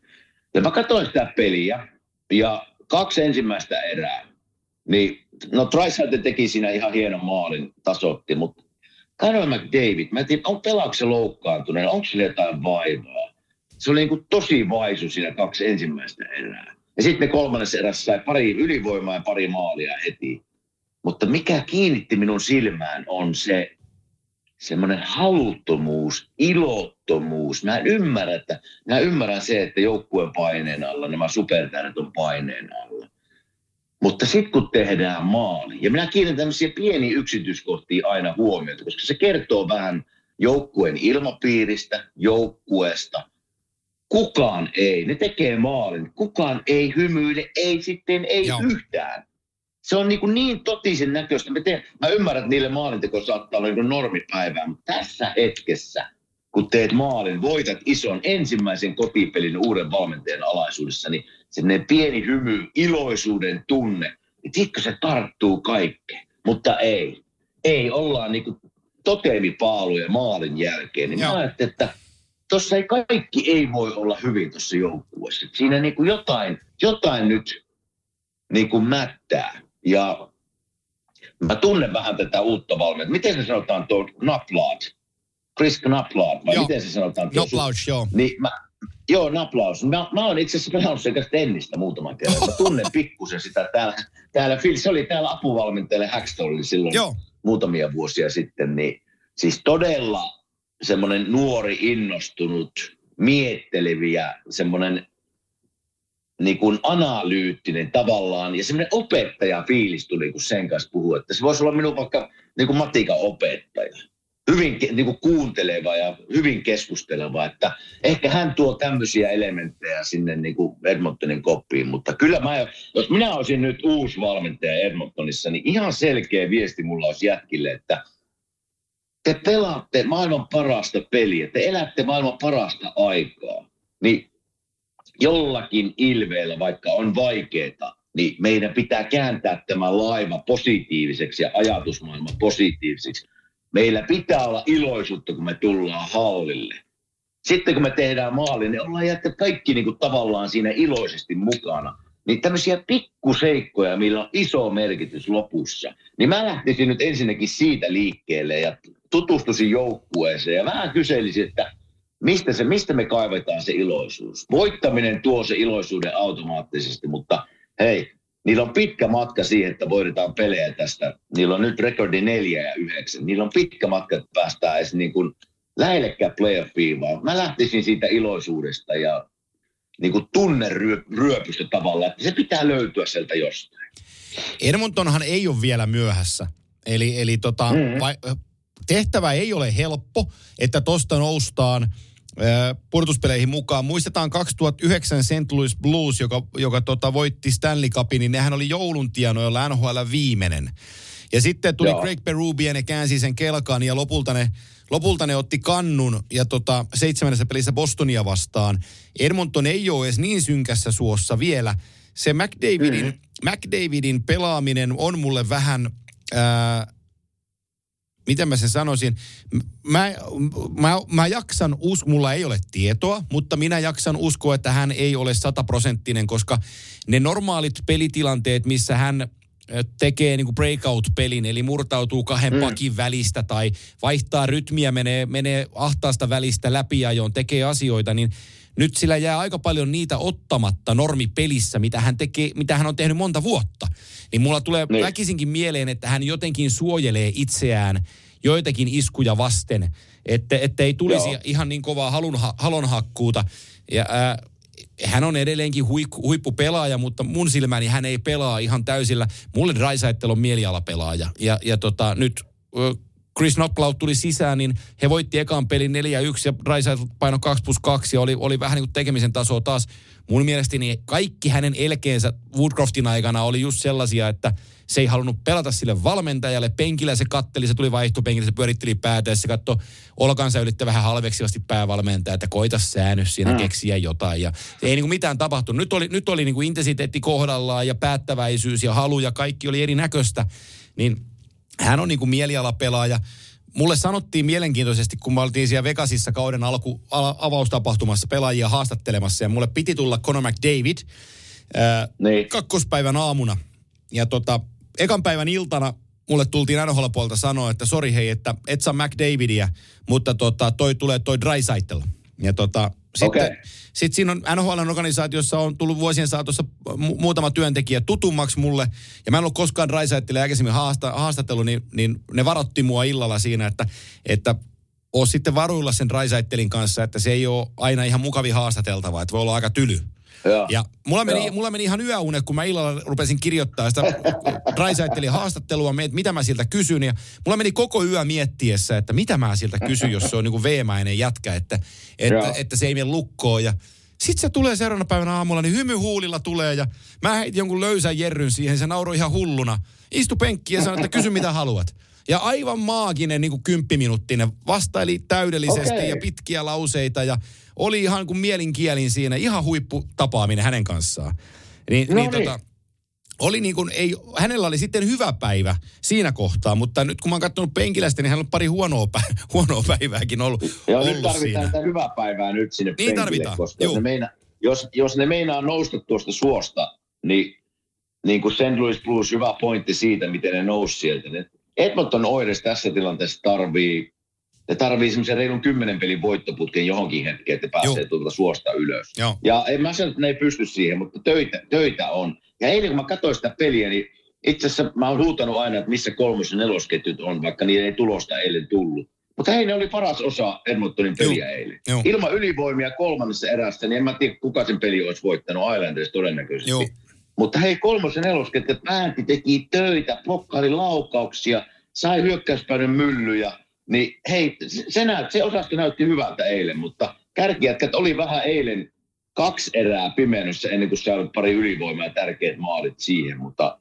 Ja mä katsoin sitä peliä, ja kaksi ensimmäistä erää, niin no Trisalte teki siinä ihan hienon maalin, tasotti, mutta Conor McDavid, mä en tiedä, on pelaako se loukkaantuneen, onko sillä jotain vaivaa? Se oli niin kuin tosi vaisu siinä kaksi ensimmäistä erää. Ja sitten ne kolmannessa erässä sai pari ylivoimaa ja pari maalia heti. Mutta mikä kiinnitti minun silmään on se semmoinen haluttomuus, ilottomuus. Mä en ymmärrä, että, mä ymmärrän se, että joukkueen paineen alla, nämä supertähdet on paineen alla. Mutta sitten kun tehdään maali, ja minä kiinnitän tämmöisiä pieniä yksityiskohtia aina huomiota, koska se kertoo vähän joukkueen ilmapiiristä, joukkueesta. Kukaan ei, ne tekee maalin, kukaan ei hymyile, ei sitten, ei
Joo.
Yhtään. Se on niin, niin totisen näköistä. Mä, teen, mä ymmärrän, että niille maalinteko saattaa olla niin normipäivää, mutta tässä hetkessä, kun teet maalin, voitat ison ensimmäisen kotipelin uuden valmentajan alaisuudessa, niin sellainen pieni hymy, iloisuuden tunne, niin tiedätkö, se tarttuu kaikkeen. Mutta ei. Ei, ollaan niin totemipaaluja maalin jälkeen. Niin
Joo.
mä ajattelin, että tuossa ei kaikki ei voi olla hyvin tuossa joukkueessa. Siinä niin kuin jotain, jotain nyt niin kuin mättää. Ja Mä tunnen vähän tätä uutta valmentaja. Miten se sanotaan tuo Naplaat? Chris Naplaat, vai
Joo.
miten se sanotaan?
Noplaus, joo.
Niin, mä, joo, Naplaus. Mä, mä oon itse asiassa pelannut sen kanssa tennistä muutaman kerran. Mä tunnen pikkusen sitä täällä. täällä Phil, se oli täällä apuvalmentajalle Hackstallilla silloin
Joo.
muutamia vuosia sitten. Niin, siis todella semmoinen nuori, innostunut, mietteleviä, semmoinen niin kuin analyyttinen tavallaan ja semmoinen opettaja fiilis tuli, kun sen kanssa puhuu, että se voisi olla minun vaikka niin kuin matikan opettaja. Hyvin niin kuin kuunteleva ja hyvin keskusteleva, että ehkä hän tuo tämmöisiä elementtejä sinne niin kuin Edmontonin koppiin, mutta kyllä mä, jos minä olisin nyt uusi valmentaja Edmontonissa, niin ihan selkeä viesti mulla olisi jätkille, että te pelaatte maailman parasta peliä, te elätte maailman parasta aikaa, niin jollakin ilveellä, vaikka on vaikeaa, niin meidän pitää kääntää tämä laiva positiiviseksi ja ajatusmaailma positiiviseksi. Meillä pitää olla iloisuutta, kun me tullaan hallille. Sitten kun me tehdään maali, niin ollaan jättä kaikki niin kuin tavallaan siinä iloisesti mukana. Niin tämmöisiä pikkuseikkoja, millä on iso merkitys lopussa. Niin mä lähtisin nyt ensinnäkin siitä liikkeelle ja tutustuisin joukkueeseen ja vähän kyselisin, että mistä, se, mistä me kaivetaan se iloisuus. Voittaminen tuo se iloisuuden automaattisesti, mutta hei, niillä on pitkä matka siihen, että voitetaan pelejä tästä. Niillä on nyt rekordi neljä ja yhdeksän. Niillä on pitkä matka, että päästään edes niin kuin lähellekään playoffiin, vaan mä lähtisin siitä iloisuudesta ja niin kuin tunneryöpystä tavallaan, että se pitää löytyä sieltä jostain.
Edmontonhan ei ole vielä myöhässä. Eli, eli tota,
Mm.
vai, tehtävä ei ole helppo, että tosta noustaan pudotuspeleihin mukaan. Muistetaan 2009 St. Louis Blues, joka, joka tota, voitti Stanley Cupin, niin nehän oli joulun tienoilla NHL viimeinen. Ja sitten tuli
Joo.
Craig Berube ja ne käänsi sen kelkan ja lopulta ne, lopulta ne otti kannun ja tota, seitsemännessä pelissä Bostonia vastaan. Edmonton ei ole edes niin synkässä suossa vielä. Se McDavidin, mm. McDavidin pelaaminen on mulle vähän, ää, miten mä sen sanoisin, mä, mä, mä jaksan us, mulla ei ole tietoa, mutta minä jaksan uskoa, että hän ei ole sataprosenttinen, koska ne normaalit pelitilanteet, missä hän tekee niin breakout-pelin, eli murtautuu kahden mm. pakin välistä tai vaihtaa rytmiä, menee, menee ahtaasta välistä läpiajoon, tekee asioita, niin nyt sillä jää aika paljon niitä ottamatta normipelissä, mitä hän, tekee, mitä hän on tehnyt monta vuotta. Niin mulla tulee niin. Väkisinkin mieleen, että hän jotenkin suojelee itseään joitakin iskuja vasten, että, että ei tulisi
Joo.
ihan niin kovaa halunha, halonhakkuuta. Ja, ää, hän on edelleenkin huik- huippupelaaja, mutta mun silmäni hän ei pelaa ihan täysillä. Mulle Raisaitel on mielialapelaaja. Ja, ja tota, nyt Chris Knocklout tuli sisään, niin he voitti ekan pelin 4-1 ja Raisaitel paino 2 plus 2 ja oli, oli vähän niin kuin tekemisen tasoa taas. Mun mielestäni kaikki hänen elkeensä Woodcroftin aikana oli just sellaisia, että se ei halunnut pelata sille valmentajalle. Penkillä se katteli, se tuli vaihtopenkille, se pyöritteli päätä ja se katsoi olkansa ylitte vähän halveksivasti päävalmentaja, että koita säännös siinä mm. keksiä jotain. Ja ei niin kuin mitään tapahtunut. Nyt oli, nyt oli niin kuin intensiteetti kohdallaan ja päättäväisyys ja halu ja kaikki oli erinäköistä. Niin hän on niin kuin mielialapelaaja. Mulle sanottiin mielenkiintoisesti, kun me oltiin siellä Vegasissa kauden alku, a, avaustapahtumassa pelaajia haastattelemassa, ja mulle piti tulla Conor McDavid ää,
Niin.
kakkospäivän aamuna. Ja tota, ekan päivän iltana mulle tultiin NHL puolta sanoa, että sori hei, että et saa McDavidia, mutta tota, toi tulee toi Drysaitel. Ja tota, sitten,
Okei.
sitten siinä on NHLn organisaatiossa on tullut vuosien saatossa mu- muutama työntekijä tutummaksi mulle. Ja mä en ollut koskaan Drysaitelille aikaisemmin haasta, haastatellut, niin, niin ne varotti mua illalla siinä, että, että oo sitten varuilla sen Drysaitelin kanssa, että se ei ole aina ihan mukavi haastateltava, että voi olla aika tyly.
Joo.
Ja mulla meni,
Joo.
mulla meni ihan yöunet, kun mä illalla rupesin kirjoittaa sitä Drysaitelin haastattelua, mitä mä siltä kysyn. Ja mulla meni koko yö miettiessä, että mitä mä siltä kysyn, jos se on niin veemäinen jätkä, että, että,
Joo.
että se ei mene lukkoon. Ja sitten se tulee seuraavana päivänä aamulla, niin hymyhuulilla tulee ja mä heitin jonkun löysän jerryn siihen, se nauroi ihan hulluna. Istu penkkiin ja sanoi, että kysy mitä haluat. Ja aivan maaginen niin kuin kymppiminuuttinen, vastaili täydellisesti
Okei.
ja pitkiä lauseita ja oli ihan kuin mielinkielin siinä, ihan huipputapaaminen hänen kanssaan. Niin,
No
niin,
niin.
tota, oli niin kuin, ei, hänellä oli sitten hyvä päivä siinä kohtaa, mutta nyt kun mä oon katsonut penkilästä, niin hänellä on pari huonoa, pä- (laughs) huonoa päivääkin ollut,
Joo, nyt
ollut
tarvitaan
siinä.
sitä hyvää päivää nyt sinne
Niin tarvitaan,
koska
juu.
jos ne, meina, jos, jos ne meinaa nousta tuosta suosta, niin niin kuin St. Louis Blues, hyvä pointti siitä, miten ne nousi sieltä. Ne Edmonton Oilers tässä tilanteessa tarvii, ne tarvii semmoisen reilun kymmenen pelin voittoputken johonkin hetkeen, että pääsee tuolta suosta ylös.
Joo.
Ja en mä sano, että ne ei pysty siihen, mutta töitä, töitä on. Ja eilen kun mä katsoin sitä peliä, niin itse asiassa mä oon huutanut aina, että missä kolmos- ja nelosketjut on, vaikka niiden ei tulosta eilen tullut. Mutta hei, ne oli paras osa Edmontonin peliä
Joo.
eilen.
Joo.
Ilman ylivoimia kolmannessa erässä, niin en mä tiedä, kuka sen peli olisi voittanut Islanders todennäköisesti.
Joo.
Mutta hei, kolmos ja nelosketjut, Päänti teki töitä, blokkaili laukauksia, sai hyökkäyspäinen myllyjä. Niin hei, se, näyt, se osasto näytti hyvältä eilen, mutta kärkijätkät oli vähän eilen kaksi erää pimennossa ennen kuin sai pari ylivoimaa ja tärkeät maalit siihen, mutta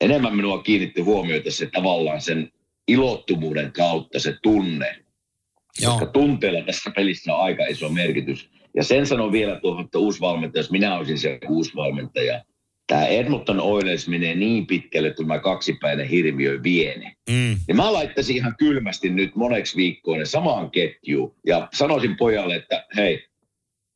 enemmän minua kiinnitti huomiota se tavallaan sen ilottuvuuden kautta se tunne,
Joo.
koska tunteella tässä pelissä on aika iso merkitys. Ja sen sanon vielä tuohon, että uusi valmentaja, jos minä olisin se uusi valmentaja, tämä Edmonton Oilers menee niin pitkälle, että tämä kaksipäinen hirviö viene.
Mm.
Niin mä laittaisin ihan kylmästi nyt moneksi viikkoon ne samaan ketjuun ja sanoisin pojalle, että hei,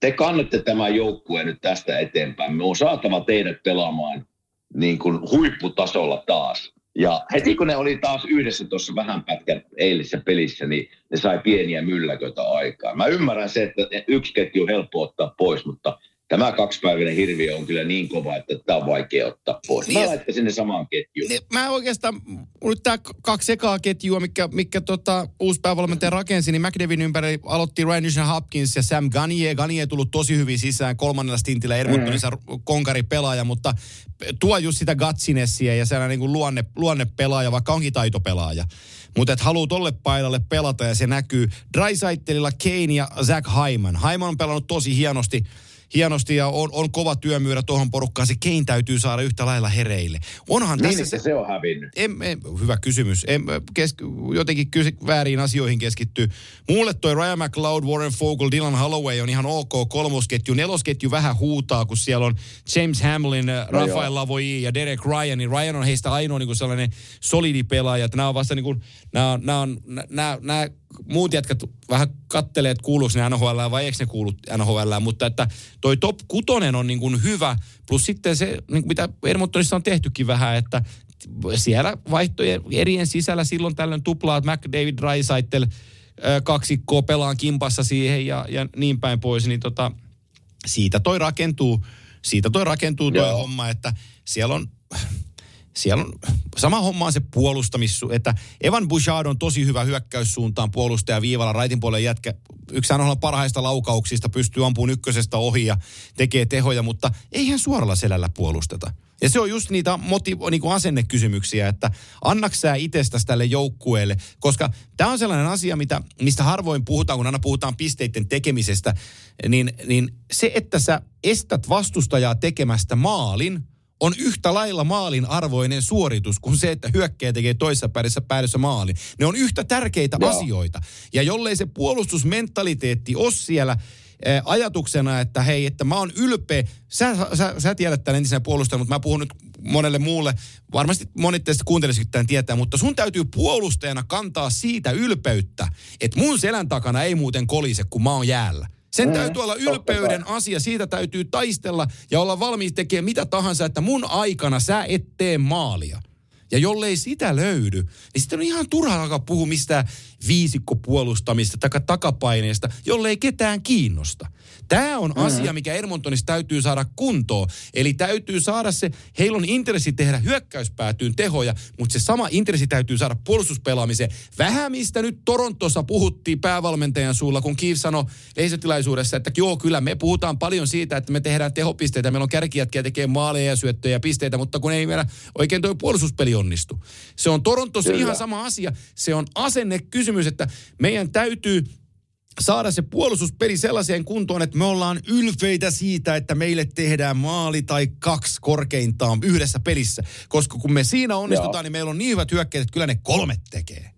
te kannatte tämän joukkueen nyt tästä eteenpäin. Me on saatava teidät pelaamaan niin kuin huipputasolla taas. Ja heti kun ne oli taas yhdessä tuossa vähän pätkän eilisessä pelissä, niin ne sai pieniä mylläköitä aikaa. Mä ymmärrän se, että yksi ketju on helppo ottaa pois, mutta tämä kaksipäiväinen hirviö on kyllä niin kova, että tämä on vaikea ottaa pois. Mä
Niin.
laittaisin ne samaan ketjuun.
Niin, Mä oikeastaan, nyt tämä kaksi ekaa ketjua, mikä, mikä tota, uusi päävalmentaja rakensi, niin McDevin ympäri aloitti Ryan Nugent Hopkins ja Sam Gagnier. Gagnier tullut tosi hyvin sisään kolmannella stintillä Edmontonissa mm. konkari pelaaja, mutta tuo just sitä gatsinessia ja sellainen niin kuin luonne, luonne pelaaja, vaikka onkin taitopelaaja. Mutta et haluaa tolle paidalle pelata ja se näkyy Drysaitelilla Kane ja Zach Hyman. Hyman on pelannut tosi hienosti hienosti ja on, on kova työmyyrä tuohon porukkaan. Se Kane täytyy saada yhtä lailla hereille. Onhan
Niin,
tässä
että
se...
se on hävinnyt.
En, en, hyvä kysymys. En, kes, jotenkin kysy, väärin asioihin keskittyy. Mulle toi Ryan McLeod, Warren Fogle, Dylan Holloway on ihan ok kolmosketju. Nelosketju vähän huutaa, kun siellä on James Hamlin, no Rafael Lavoie ja Derek Ryan. Niin Ryan on heistä ainoa niin kuin sellainen solidi pelaaja. Nämä on vasta niin kuin, nämä, nämä, nämä, nämä muut jätkät vähän kattelee, että kuuluuko ne NHL vai eikö ne kuulu NHL, mutta että toi top kutonen on niin kuin hyvä, plus sitten se, niin kuin mitä Edmontonissa on tehtykin vähän, että siellä vaihtojen erien sisällä silloin tällöin tuplaat McDavid, Drysaitel, kaksikkoa pelaan kimpassa siihen ja, ja niin päin pois, niin tota, siitä toi rakentuu, siitä toi rakentuu toi
Joo.
homma, että siellä on, siellä on sama homma on se puolustamissu, että Evan Bouchard on tosi hyvä hyökkäyssuuntaan puolustaja viivalla, raitin puolen jätkä, yksi NHL parhaista laukauksista, pystyy ampumaan ykkösestä ohi ja tekee tehoja, mutta eihän suoralla selällä puolusteta. Ja se on just niitä motiv- niinku asennekysymyksiä, että annaks sä itsestäsi tälle joukkueelle, koska tämä on sellainen asia, mitä, mistä harvoin puhutaan, kun aina puhutaan pisteiden tekemisestä, niin, niin se, että sä estät vastustajaa tekemästä maalin, on yhtä lailla maalin arvoinen suoritus kuin se, että hyökkäjä tekee toisessa päädyssä, päädyssä maalin. Ne on yhtä tärkeitä
Joo.
asioita. Ja jollei se puolustusmentaliteetti ole siellä eh, ajatuksena, että hei, että mä oon ylpeä. Sä, sä, sä tiedät tämän entisenä puolustajana, mutta mä puhun nyt monelle muulle. Varmasti monet teistä kuuntelisivat tämän tietää, mutta sun täytyy puolustajana kantaa siitä ylpeyttä, että mun selän takana ei muuten kolise, kun mä oon jäällä. Sen täytyy olla ylpeyden asia, siitä täytyy taistella ja olla valmis tekemään mitä tahansa, että mun aikana sä et tee maalia. Ja jollei sitä löydy, niin sitten on ihan turha alkaa puhua mistään viisikkopuolustamista tai takapaineesta, jollei ketään kiinnosta. Tämä on asia, mikä Edmontonissa täytyy saada kuntoon. Eli täytyy saada se, heillä on intressi tehdä hyökkäyspäätyyn tehoja, mutta se sama intressi täytyy saada puolustuspelaamiseen. Vähän mistä nyt Torontossa puhuttiin päävalmentajan suulla, kun Kiif sanoi leisötilaisuudessa, että joo, kyllä me puhutaan paljon siitä, että me tehdään tehopisteitä, meillä on kärkijätkiä tekee maaleja ja syöttöjä ja pisteitä, mutta kun ei meillä oikein tuo puolustuspeli onnistu. Se on Torontossa
Kyllä.
ihan sama asia. Se on asennekysymys, että meidän täytyy saada se puolustuspeli sellaiseen kuntoon, että me ollaan ylpeitä siitä, että meille tehdään maali tai kaksi korkeintaan yhdessä pelissä. Koska kun me siinä onnistutaan,
Joo.
niin meillä on niin hyvät hyökkäjät, että kyllä ne kolmet tekee.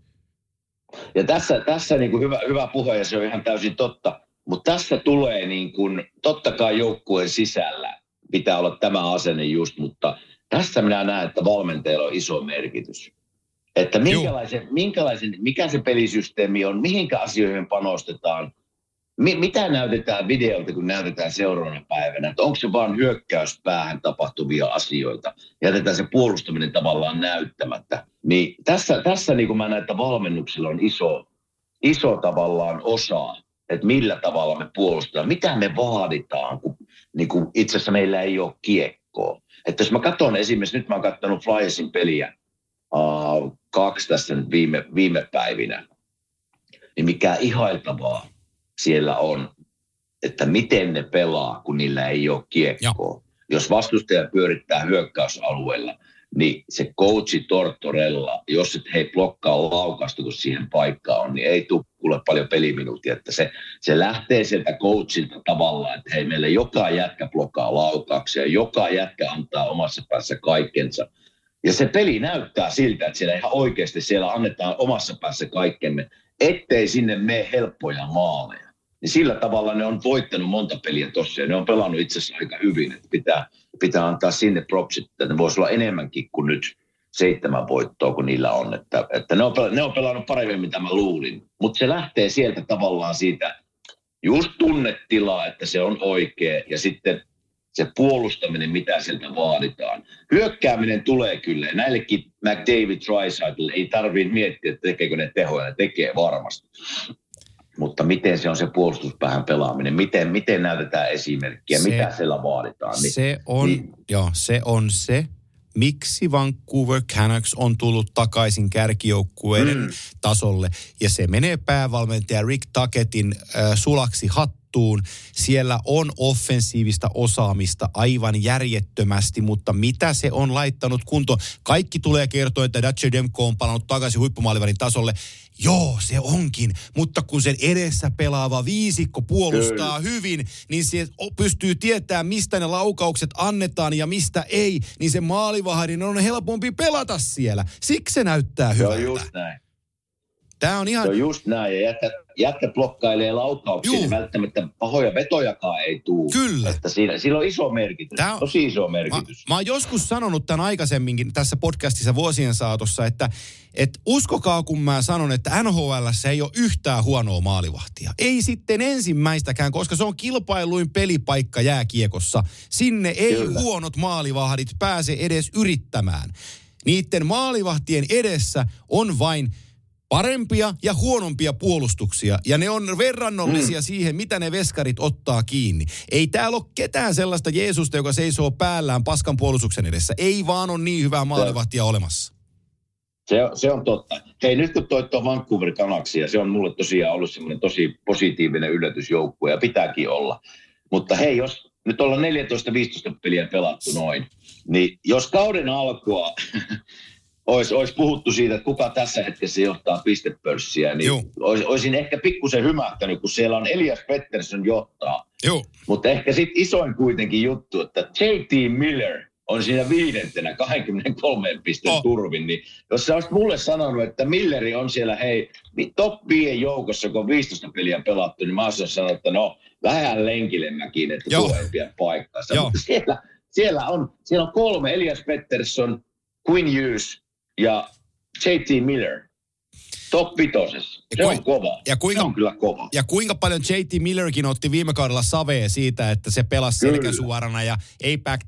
Ja tässä, tässä niin kuin hyvä, hyvä puhe ja se on ihan täysin totta. Mutta tässä tulee niin kuin, totta kai joukkueen sisällä pitää olla tämä asenne just, mutta tässä minä näen, että valmentajalla on iso merkitys. Että minkälaisen, minkälaisen, mikä se pelisysteemi on, mihinkä asioihin panostetaan, mi, mitä näytetään videolta, kun näytetään seuraavana päivänä? Että onko se vaan hyökkäyspäähän tapahtuvia asioita? Jätetään se puolustaminen tavallaan näyttämättä. Niin tässä, tässä niin kuin mä näen, että valmennuksilla on iso, iso tavallaan osa, että millä tavalla me puolustetaan. Mitä me vaaditaan, kun niin kuin itse asiassa meillä ei ole kiekkoa. Että jos mä katson esimerkiksi, nyt mä oon katsonut Flyersin peliä uh, kaksi tässä nyt viime, viime päivinä, niin mikä ihailtavaa siellä on, että miten ne pelaa, kun niillä ei ole kiekkoa. Joo. Jos vastustaja pyörittää hyökkäysalueella, niin se coachi Tortorella, jos et hei blokkaa laukasta, kun siihen paikkaan on, niin ei tule kuule paljon peliminuuttia. Että se, se lähtee sieltä coachilta tavallaan, että hei meille joka jätkä blokkaa laukauksia, joka jätkä antaa omassa päässä kaikkensa. Ja se peli näyttää siltä, että siellä ihan oikeasti siellä annetaan omassa päässä kaikkemme, ettei sinne mene helppoja maaleja niin sillä tavalla ne on voittanut monta peliä tossa ja ne on pelannut itse asiassa aika hyvin. Että pitää, pitää antaa sinne propsit, että ne voisi olla enemmänkin kuin nyt seitsemän voittoa, kun niillä on. Että, että ne, on, ne on pelannut paremmin, mitä mä luulin. Mutta se lähtee sieltä tavallaan siitä just tunnetilaa, että se on oikea ja sitten se puolustaminen, mitä sieltä vaaditaan. Hyökkääminen tulee kyllä. Näillekin McDavid Trisaitl ei tarvitse miettiä, että tekeekö ne tehoja. Ne tekee varmasti mutta miten se on se puolustuspäähän pelaaminen, miten, miten näytetään esimerkkiä, se, mitä siellä vaaditaan.
Niin, se on, niin, joo, se on se, miksi Vancouver Canucks on tullut takaisin kärkijoukkueiden mm. tasolle. Ja se menee päävalmentaja Rick Taketin äh, sulaksi hattuun. Siellä on offensiivista osaamista aivan järjettömästi, mutta mitä se on laittanut kuntoon? Kaikki tulee kertoa, että Dacia Demko on palannut takaisin huippumaalivarin tasolle. Joo, se onkin, mutta kun sen edessä pelaava viisikko puolustaa Kyllä. hyvin, niin se pystyy tietämään, mistä ne laukaukset annetaan ja mistä ei, niin se maalivahdin on helpompi pelata siellä. Siksi se näyttää hyvältä.
Joo, just näin.
Tämä on ihan...
Se on just näin, ja jätkä, jätkä blokkailee laukauksia, niin välttämättä pahoja vetojakaan ei tule.
Kyllä.
Että siinä, sillä on iso merkitys, Tämä on... tosi iso merkitys.
Mä, mä oon joskus sanonut tämän aikaisemminkin tässä podcastissa vuosien saatossa, että et uskokaa kun mä sanon, että NHL ei ole yhtään huonoa maalivahtia. Ei sitten ensimmäistäkään, koska se on kilpailuin pelipaikka jääkiekossa. Sinne ei Kyllä. huonot maalivahdit pääse edes yrittämään. Niiden maalivahtien edessä on vain parempia ja huonompia puolustuksia. Ja ne on verrannollisia mm. siihen, mitä ne veskarit ottaa kiinni. Ei täällä ole ketään sellaista Jeesusta, joka seisoo päällään paskan puolustuksen edessä. Ei vaan on niin hyvää maalivahtia olemassa.
Se, se on totta. Hei, nyt kun toi tuo Vancouver Canucksia, se on mulle tosiaan ollut semmoinen tosi positiivinen yllätysjoukkue ja pitääkin olla. Mutta hei, jos nyt ollaan 14-15 peliä pelattu noin, niin jos kauden alkua (laughs) olisi, olisi puhuttu siitä, että kuka tässä hetkessä johtaa pistepörssiä, niin olisi, olisin ehkä pikkusen hymähtänyt, kun siellä on Elias Pettersson johtaa.
Joo.
Mutta ehkä sitten isoin kuitenkin juttu, että J.T. Miller on siinä viidentenä 23 pisteen oh. turvin, niin jos sä olisit mulle sanonut, että Milleri on siellä hei top 5 joukossa, kun on 15 peliä pelattu, niin mä olisin sanonut, että no vähän lenkilemmäkin, että tuohempia paikkaa. Mutta siellä, siellä, on, siellä on kolme, Elias Pettersson, Quinn Hughes ja JT Miller top vitosessa. Se on kova. Ja kuinka, se on kyllä kova.
Ja kuinka paljon JT Millerkin otti viime kaudella savea siitä, että se pelasi selkäsuorana ja ei back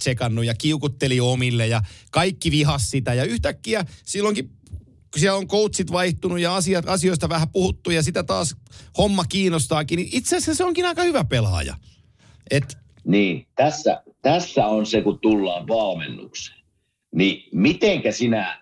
ja kiukutteli omille ja kaikki vihas sitä. Ja yhtäkkiä silloinkin kun siellä on coachit vaihtunut ja asiat, asioista vähän puhuttu ja sitä taas homma kiinnostaakin, niin itse asiassa se onkin aika hyvä pelaaja. Et...
Niin, tässä, tässä on se, kun tullaan valmennukseen. Niin mitenkä sinä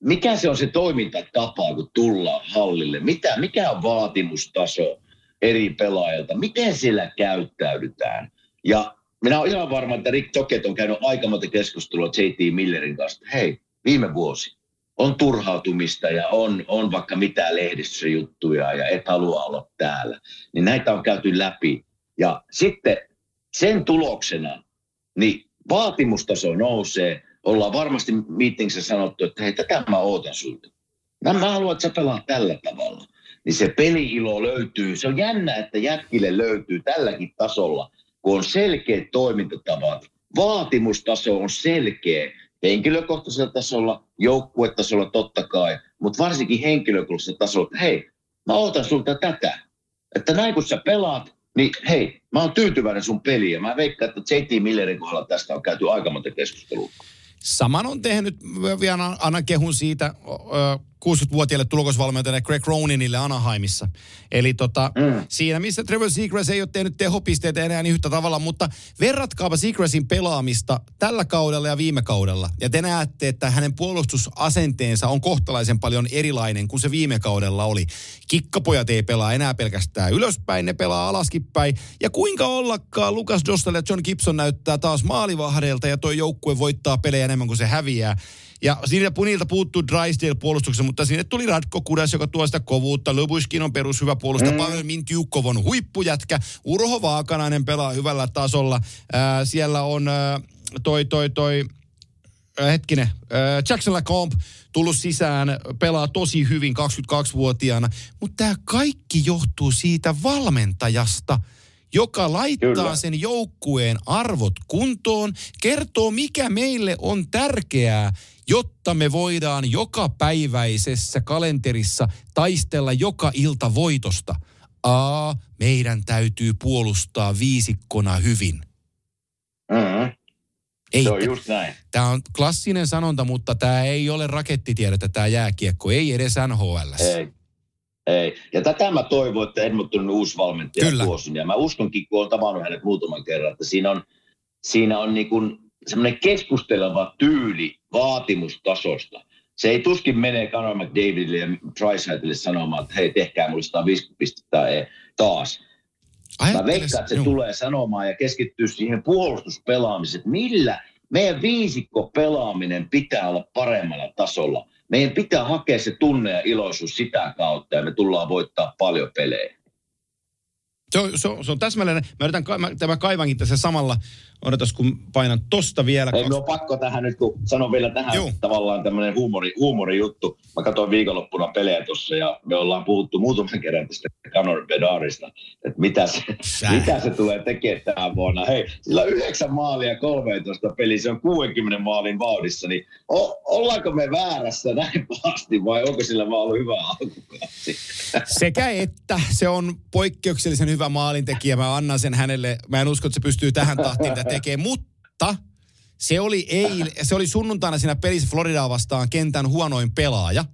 mikä se on se toimintatapa, kun tullaan hallille? Mitä, mikä on vaatimustaso eri pelaajilta? Miten siellä käyttäydytään? Ja minä olen ihan varma, että Rick Toket on käynyt aika monta keskustelua J.T. Millerin kanssa. Hei, viime vuosi on turhautumista ja on, on vaikka mitä lehdistöjuttuja ja et halua olla täällä. Niin näitä on käyty läpi. Ja sitten sen tuloksena niin vaatimustaso nousee, ollaan varmasti meetingssä sanottu, että hei, tätä mä ootan sulta. Mä, mä haluan, että sä pelaat tällä tavalla. Niin se peliilo löytyy. Se on jännä, että jätkille löytyy tälläkin tasolla, kun on selkeät toimintatavat. Vaatimustaso on selkeä henkilökohtaisella tasolla, joukkuetasolla totta kai, mutta varsinkin henkilökohtaisella tasolla, että hei, mä ootan sulta tätä. Että näin kun sä pelaat, niin hei, mä oon tyytyväinen sun peliin. Ja mä veikkaan, että JT Millerin kohdalla tästä on käyty aika monta keskustelua.
Saman on tehnyt, vielä annan kehun siitä, 60-vuotiaille tulokosvalmentajalle Greg Roninille Anaheimissa. Eli tota, mm. siinä, missä Trevor Seagrass ei ole tehnyt tehopisteitä enää niin yhtä tavalla, mutta verratkaapa Seagrassin pelaamista tällä kaudella ja viime kaudella. Ja te näette, että hänen puolustusasenteensa on kohtalaisen paljon erilainen kuin se viime kaudella oli. Kikkapojat ei pelaa enää pelkästään ylöspäin, ne pelaa alaskinpäin. Ja kuinka ollakaan Lucas Dostal ja John Gibson näyttää taas maalivahdeilta ja toi joukkue voittaa pelejä enemmän kuin se häviää. Ja siinä punilta puuttuu Drysdale puolustuksessa, mutta sinne tuli Radko Kudas, joka tuo sitä kovuutta. Lubuskin on perushyvä puolustaja. Mm. Pavel Mintyukov on huippujätkä. Urho Vaakanainen pelaa hyvällä tasolla. Ää, siellä on ää, toi, toi, toi, hetkinen, Jackson Lacombe tullut sisään, pelaa tosi hyvin 22-vuotiaana. Mutta tämä kaikki johtuu siitä valmentajasta – joka laittaa Kyllä. sen joukkueen arvot kuntoon, kertoo mikä meille on tärkeää jotta me voidaan joka päiväisessä kalenterissa taistella joka ilta voitosta. A, meidän täytyy puolustaa viisikkona hyvin.
Mm-hmm. Ei, se on just näin.
Tämä on klassinen sanonta, mutta tämä ei ole rakettitiedettä, tämä jääkiekko. Ei edes NHL.
Ei. Ei. Ja tätä mä toivon, että Edmontonin uusi valmentaja Kyllä. tuossa. Ja mä uskonkin, kun olen tavannut hänet muutaman kerran, että siinä on, siinä on niin kuin semmoinen keskusteleva tyyli vaatimustasosta. Se ei tuskin mene Conor McDavidille ja Trisaitille sanomaan, että hei, tehkää mulle 150 pistettä ei, taas. Mä veikkaan, että se tulee sanomaan ja keskittyy siihen puolustuspelaamiseen, että millä meidän viisikko pelaaminen pitää olla paremmalla tasolla. Meidän pitää hakea se tunne ja iloisuus sitä kautta ja me tullaan voittaa paljon pelejä.
Se on, se on, se on täsmälleen. Mä yritän, mä, mä kaivankin tässä samalla Odotas, kun painan tosta vielä.
Ei, kaksi... on pakko tähän nyt, kun sanon vielä tähän Joo. tavallaan tämmöinen huumori, huumorijuttu. Mä katsoin viikonloppuna pelejä tuossa ja me ollaan puhuttu muutaman kerran tästä Conor Bedarista, että mitä se, mitä se tulee tekemään tänä vuonna. Hei, sillä on yhdeksän maalia 13 peli, se on 60 maalin vauhdissa, niin o, ollaanko me väärässä näin pahasti vai onko sillä vaan ollut hyvä alkukausi?
Sekä että se on poikkeuksellisen hyvä maalintekijä. Mä annan sen hänelle. Mä en usko, että se pystyy tähän tahtiin tekee, mutta se oli, eil, se oli sunnuntaina siinä pelissä Floridaa vastaan kentän huonoin pelaaja.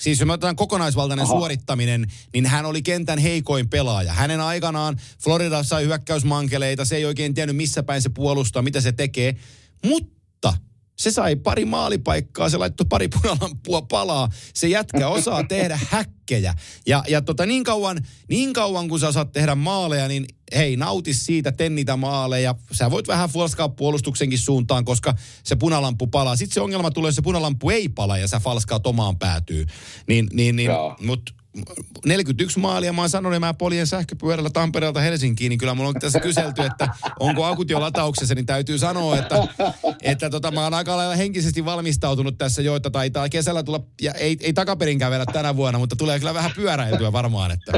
Siis jos me otetaan kokonaisvaltainen Aha. suorittaminen, niin hän oli kentän heikoin pelaaja. Hänen aikanaan Florida sai hyökkäysmankeleita, se ei oikein tiennyt missä päin se puolustaa, mitä se tekee. Mutta se sai pari maalipaikkaa, se laittoi pari punalampua palaa. Se jätkä osaa tehdä häkkejä. Ja, ja tota, niin, kauan, niin kauan kun sä saat tehdä maaleja, niin hei, nauti siitä, tennitä maaleja. Sä voit vähän falskaa puolustuksenkin suuntaan, koska se punalampu palaa. Sitten se ongelma tulee, jos se punalampu ei pala ja sä falskaat omaan päätyy. Niin, niin, niin, mutta 41 maalia, mä oon sanonut, että mä poljen sähköpyörällä Tampereelta Helsinkiin, niin kyllä mulla on tässä kyselty, että onko akut jo latauksessa, niin täytyy sanoa, että, että tota, mä oon aika lailla henkisesti valmistautunut tässä jo, että taitaa kesällä tulla, ja ei, ei takaperin kävellä tänä vuonna, mutta tulee kyllä vähän pyöräiltyä varmaan, että...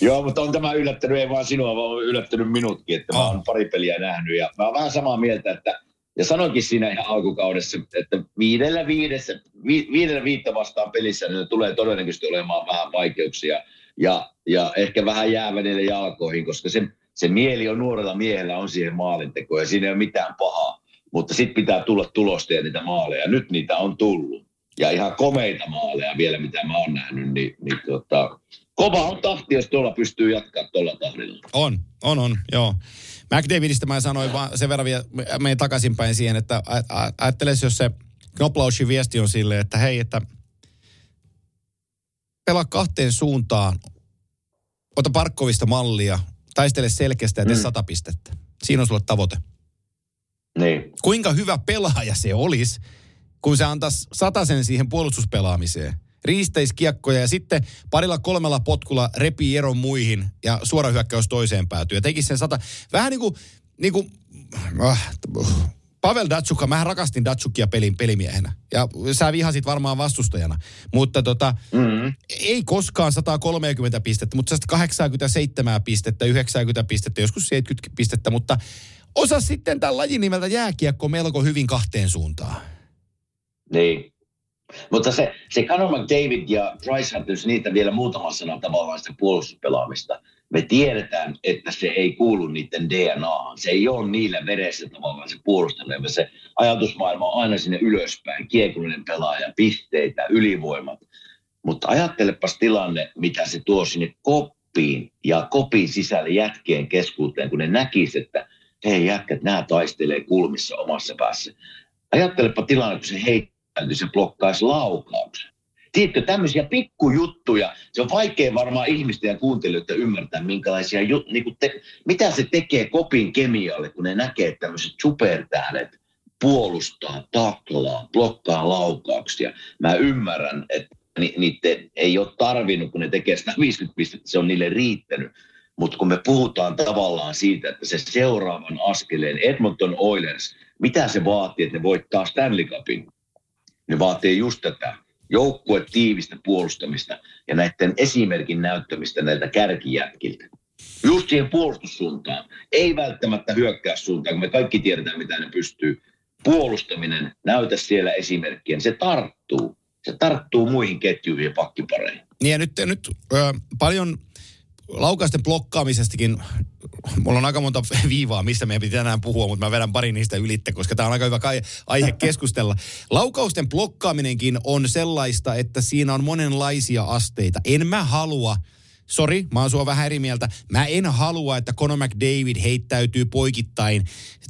Joo, mutta on tämä yllättänyt, ei vaan sinua, vaan on yllättänyt minutkin, että mä oon pari peliä nähnyt, ja mä oon vähän samaa mieltä, että ja siinä ihan alkukaudessa, että viidellä, viidessä, vi, viidellä viittä vastaan pelissä niin tulee todennäköisesti olemaan vähän vaikeuksia ja, ja ehkä vähän jäävä niille jalkoihin, koska se, se mieli on nuorella miehellä on siihen maalintekoon ja siinä ei ole mitään pahaa. Mutta sitten pitää tulla tulosta ja niitä maaleja. Nyt niitä on tullut. Ja ihan komeita maaleja vielä, mitä mä oon nähnyt. Niin, niin tota, kova on tahti, jos tuolla pystyy jatkaa tuolla tahdilla.
On, on, on, joo. McDavidistä mä sanoin vaan sen verran vielä, menen takaisinpäin siihen, että ajatteles, jos se Knoplaushin viesti on silleen, että hei, että pelaa kahteen suuntaan, ota Parkkovista mallia, taistele selkeästä ja tee mm. sata pistettä. Siinä on sulle tavoite.
Niin.
Kuinka hyvä pelaaja se olisi, kun se antaisi sataisen siihen puolustuspelaamiseen riisteiskiekkoja ja sitten parilla kolmella potkulla repii eron muihin ja suora hyökkäys toiseen päätyy. Ja teki sen sata. Vähän niin kuin, niin kuin äh, Pavel Datsukka, mä rakastin Datsukia pelin pelimiehenä. Ja sä vihasit varmaan vastustajana. Mutta tota, mm-hmm. ei koskaan 130 pistettä, mutta 87 pistettä, 90 pistettä, joskus 70 pistettä, mutta osa sitten tämän lajin nimeltä jääkiekko melko hyvin kahteen suuntaan.
Niin. Mutta se, se Conor McDavid ja Price jos niitä vielä muutama sana tavallaan sitä puolustuspelaamista, me tiedetään, että se ei kuulu niiden DNAhan. Se ei ole niillä veressä tavallaan se puolustaminen. Se ajatusmaailma on aina sinne ylöspäin. Kiekullinen pelaaja, pisteitä, ylivoimat. Mutta ajattelepas tilanne, mitä se tuo sinne koppiin ja kopin sisälle jätkien keskuuteen, kun ne näkisivät, että hei jätkät, nämä taistelee kulmissa omassa päässä. Ajattelepa tilanne, kun se heittäytyy, se blokkaisi laukauksen. Tiedätkö, tämmöisiä pikkujuttuja, se on vaikea varmaan ihmisten ja kuuntelijoiden ymmärtää, minkälaisia jut, niin kuin te, mitä se tekee kopin kemialle, kun ne näkee tämmöiset supertähdet puolustaa, taklaa, blokkaa laukauksia. Mä ymmärrän, että ni, niiden ei ole tarvinnut, kun ne tekee 150 pistettä, se on niille riittänyt. Mutta kun me puhutaan tavallaan siitä, että se seuraavan askeleen Edmonton Oilers, mitä se vaatii, että ne voittaa Stanley Cupin? Ne vaatii just tätä joukkue tiivistä puolustamista ja näiden esimerkin näyttämistä näiltä kärkijätkiltä. Just siihen puolustussuuntaan, ei välttämättä hyökkäyssuuntaan, kun me kaikki tiedetään, mitä ne pystyy. Puolustaminen, näytä siellä esimerkkiä, se tarttuu. Se tarttuu muihin ketjuihin ja pakkipareihin.
Niin ja nyt, nyt ö, paljon laukausten blokkaamisestakin, mulla on aika monta (laughs) viivaa, mistä meidän pitää tänään puhua, mutta mä vedän pari niistä ylitte, koska tämä on aika hyvä kai, aihe (laughs) keskustella. Laukausten blokkaaminenkin on sellaista, että siinä on monenlaisia asteita. En mä halua, Sori, mä oon sua vähän eri mieltä. Mä en halua, että Conor McDavid heittäytyy poikittain,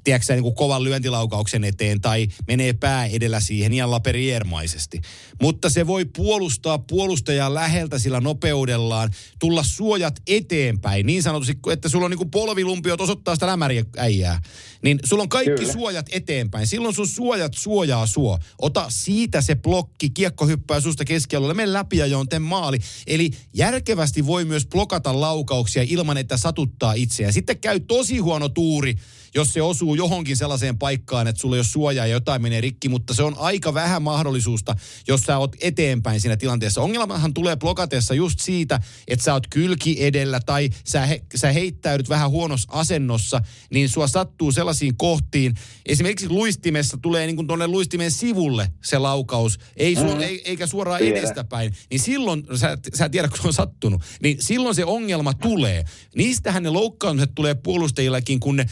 tiedätkö niin kuin kovan lyöntilaukauksen eteen tai menee pää edellä siihen ihan laperiermaisesti. Mutta se voi puolustaa puolustajaa läheltä sillä nopeudellaan, tulla suojat eteenpäin, niin sanotusti, että sulla on niin kuin polvilumpiot osoittaa sitä lämäriä äijää. Niin sulla on kaikki Kyllä. suojat eteenpäin. Silloin sun suojat suojaa suo. Ota siitä se blokki, kiekko hyppää susta keskialueelle, mene läpi ja joon maali. Eli järkevästi voi myös blokata laukauksia ilman, että satuttaa itseään. Sitten käy tosi huono tuuri, jos se osuu johonkin sellaiseen paikkaan, että sulla ei ole suojaa ja jotain menee rikki, mutta se on aika vähän mahdollisuusta, jos sä oot eteenpäin siinä tilanteessa. Ongelmahan tulee blokatessa just siitä, että sä oot kylki edellä tai sä, he, sä heittäydyt vähän huonossa asennossa, niin sua sattuu sellaisiin kohtiin. Esimerkiksi luistimessa tulee niin kuin tuonne luistimen sivulle se laukaus, ei su, mm. ei, eikä suoraan edestäpäin. Niin silloin, sä, sä tiedät kun on sattunut, niin silloin se ongelma tulee. Niistähän ne loukkaamiset tulee puolustajillakin, kun ne,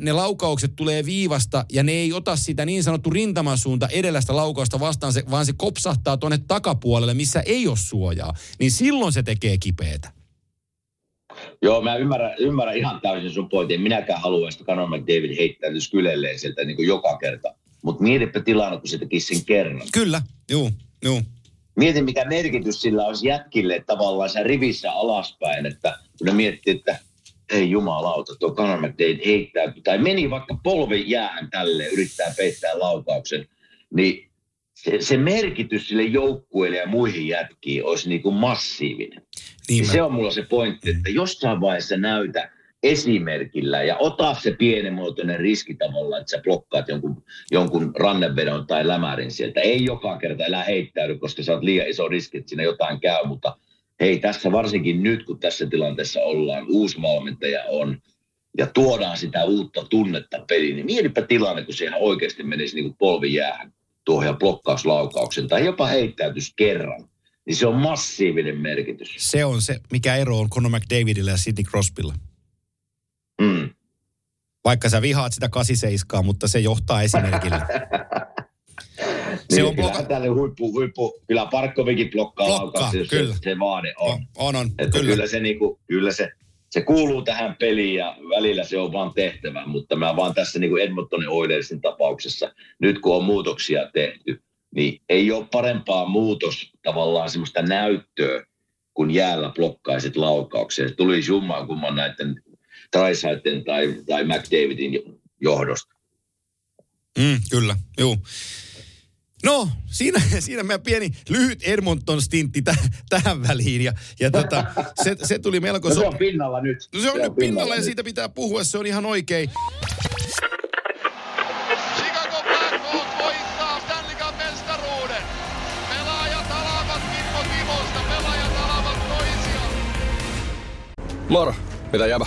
ne laukaukset tulee viivasta ja ne ei ota sitä niin sanottu rintamasuunta edellästä laukausta vastaan, se, vaan se kopsahtaa tuonne takapuolelle, missä ei ole suojaa. Niin silloin se tekee kipeätä.
Joo, mä ymmärrän, ymmärrän ihan täysin sun pointin. Minäkään haluan, että Conor McDavid heittäytyisi kylelleen sieltä niin kuin joka kerta. Mutta mietipä tilanne, kun se tekisi sen kerran.
Kyllä, juu, juu.
Mietin, mikä merkitys sillä olisi jätkille tavallaan se rivissä alaspäin, että kun ne miettii, että ei jumalauta, tuo Conor heittää, tai meni vaikka polvi jäähän tälle, yrittää peittää laukauksen, niin se, se merkitys sille joukkueelle ja muihin jätkiin olisi niin kuin massiivinen. Niin se on mulla se pointti, että jossain vaiheessa näytä esimerkillä ja ota se pienimuotoinen riski tavallaan, että sä blokkaat jonkun, jonkun rannevedon tai lämärin sieltä. Ei joka kerta elää heittäydy, koska sä oot liian iso riski, että siinä jotain käy, mutta – hei tässä varsinkin nyt, kun tässä tilanteessa ollaan, uusi valmentaja on, ja tuodaan sitä uutta tunnetta peliin, niin mietipä tilanne, kun siihen oikeasti menisi niin kuin polvi jäähän tuohon ja blokkauslaukauksen, tai jopa heittäytys kerran, niin se on massiivinen merkitys.
Se on se, mikä ero on Conor McDavidillä ja Sidney Crosbylla. Vaikka sä vihaat sitä 87, mutta se johtaa esimerkillä. (laughs)
se niin, on bloka... tälle huippu, huippu, kyllä Parkkovikin blokkaa, blokkaa jos kyllä. se, se vaade on.
On, on, on
että kyllä. kyllä. se, niinku, kyllä se, se kuuluu tähän peliin ja välillä se on vaan tehtävä, mutta mä vaan tässä niin kuin Edmontonin Oilersin tapauksessa, nyt kun on muutoksia tehty, niin ei ole parempaa muutos tavallaan semmoista näyttöä, kun jäällä blokkaisit laukauksia. Se tuli jummaan kumman näiden Trisaiten tai, tai McDavidin johdosta.
Mm, kyllä, joo. No, siinä, siinä meidän pieni lyhyt Edmonton-stintti täh, tähän väliin. Ja, ja tota, se, se tuli melko...
No se on pinnalla nyt.
No se on, se on nyt pinnalla, ja siitä pitää puhua, se on ihan oikein.
Chicago Blackhawks voittaa Stanley Cup mestaruuden. Pelaajat alavat Kimmo Timosta, pelaajat alavat toisiaan.
Moro, mitä jäbä?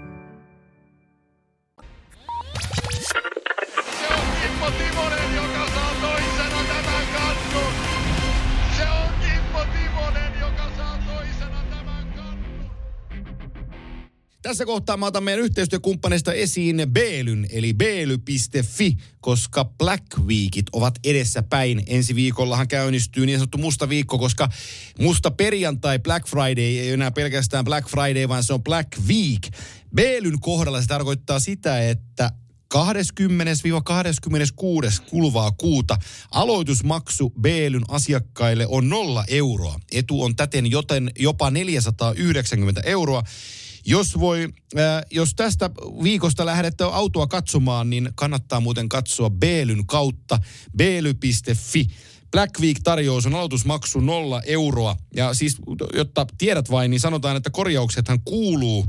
Tässä kohtaa mä otan meidän yhteistyökumppaneista esiin Beelyn, eli beely.fi, koska Black Weekit ovat edessä päin. Ensi viikollahan käynnistyy niin sanottu musta viikko, koska musta perjantai Black Friday ei enää pelkästään Black Friday, vaan se on Black Week. Beelyn kohdalla se tarkoittaa sitä, että 20-26. kuluvaa kuuta aloitusmaksu Beelyn asiakkaille on nolla euroa. Etu on täten joten jopa 490 euroa. Jos, voi, äh, jos tästä viikosta lähdette autoa katsomaan, niin kannattaa muuten katsoa Beelyn kautta beely.fi. Black Week-tarjous on aloitusmaksu nolla euroa. Ja siis, jotta tiedät vain, niin sanotaan, että korjauksethan kuuluu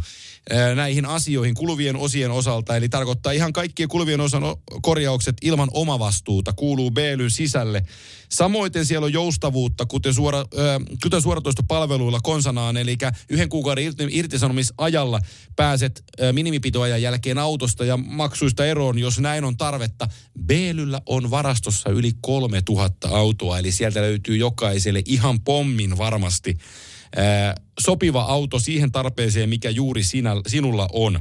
näihin asioihin kuluvien osien osalta. Eli tarkoittaa ihan kaikkien kuluvien osan korjaukset ilman omavastuuta kuuluu BLyn sisälle. Samoin siellä on joustavuutta, kuten, suora, kuten suoratoistopalveluilla konsanaan, eli yhden kuukauden irti, irtisanomisajalla pääset ää, minimipitoajan jälkeen autosta ja maksuista eroon, jos näin on tarvetta. BLyllä on varastossa yli 3000 autoa, eli sieltä löytyy jokaiselle ihan pommin varmasti sopiva auto siihen tarpeeseen, mikä juuri sinä, sinulla on.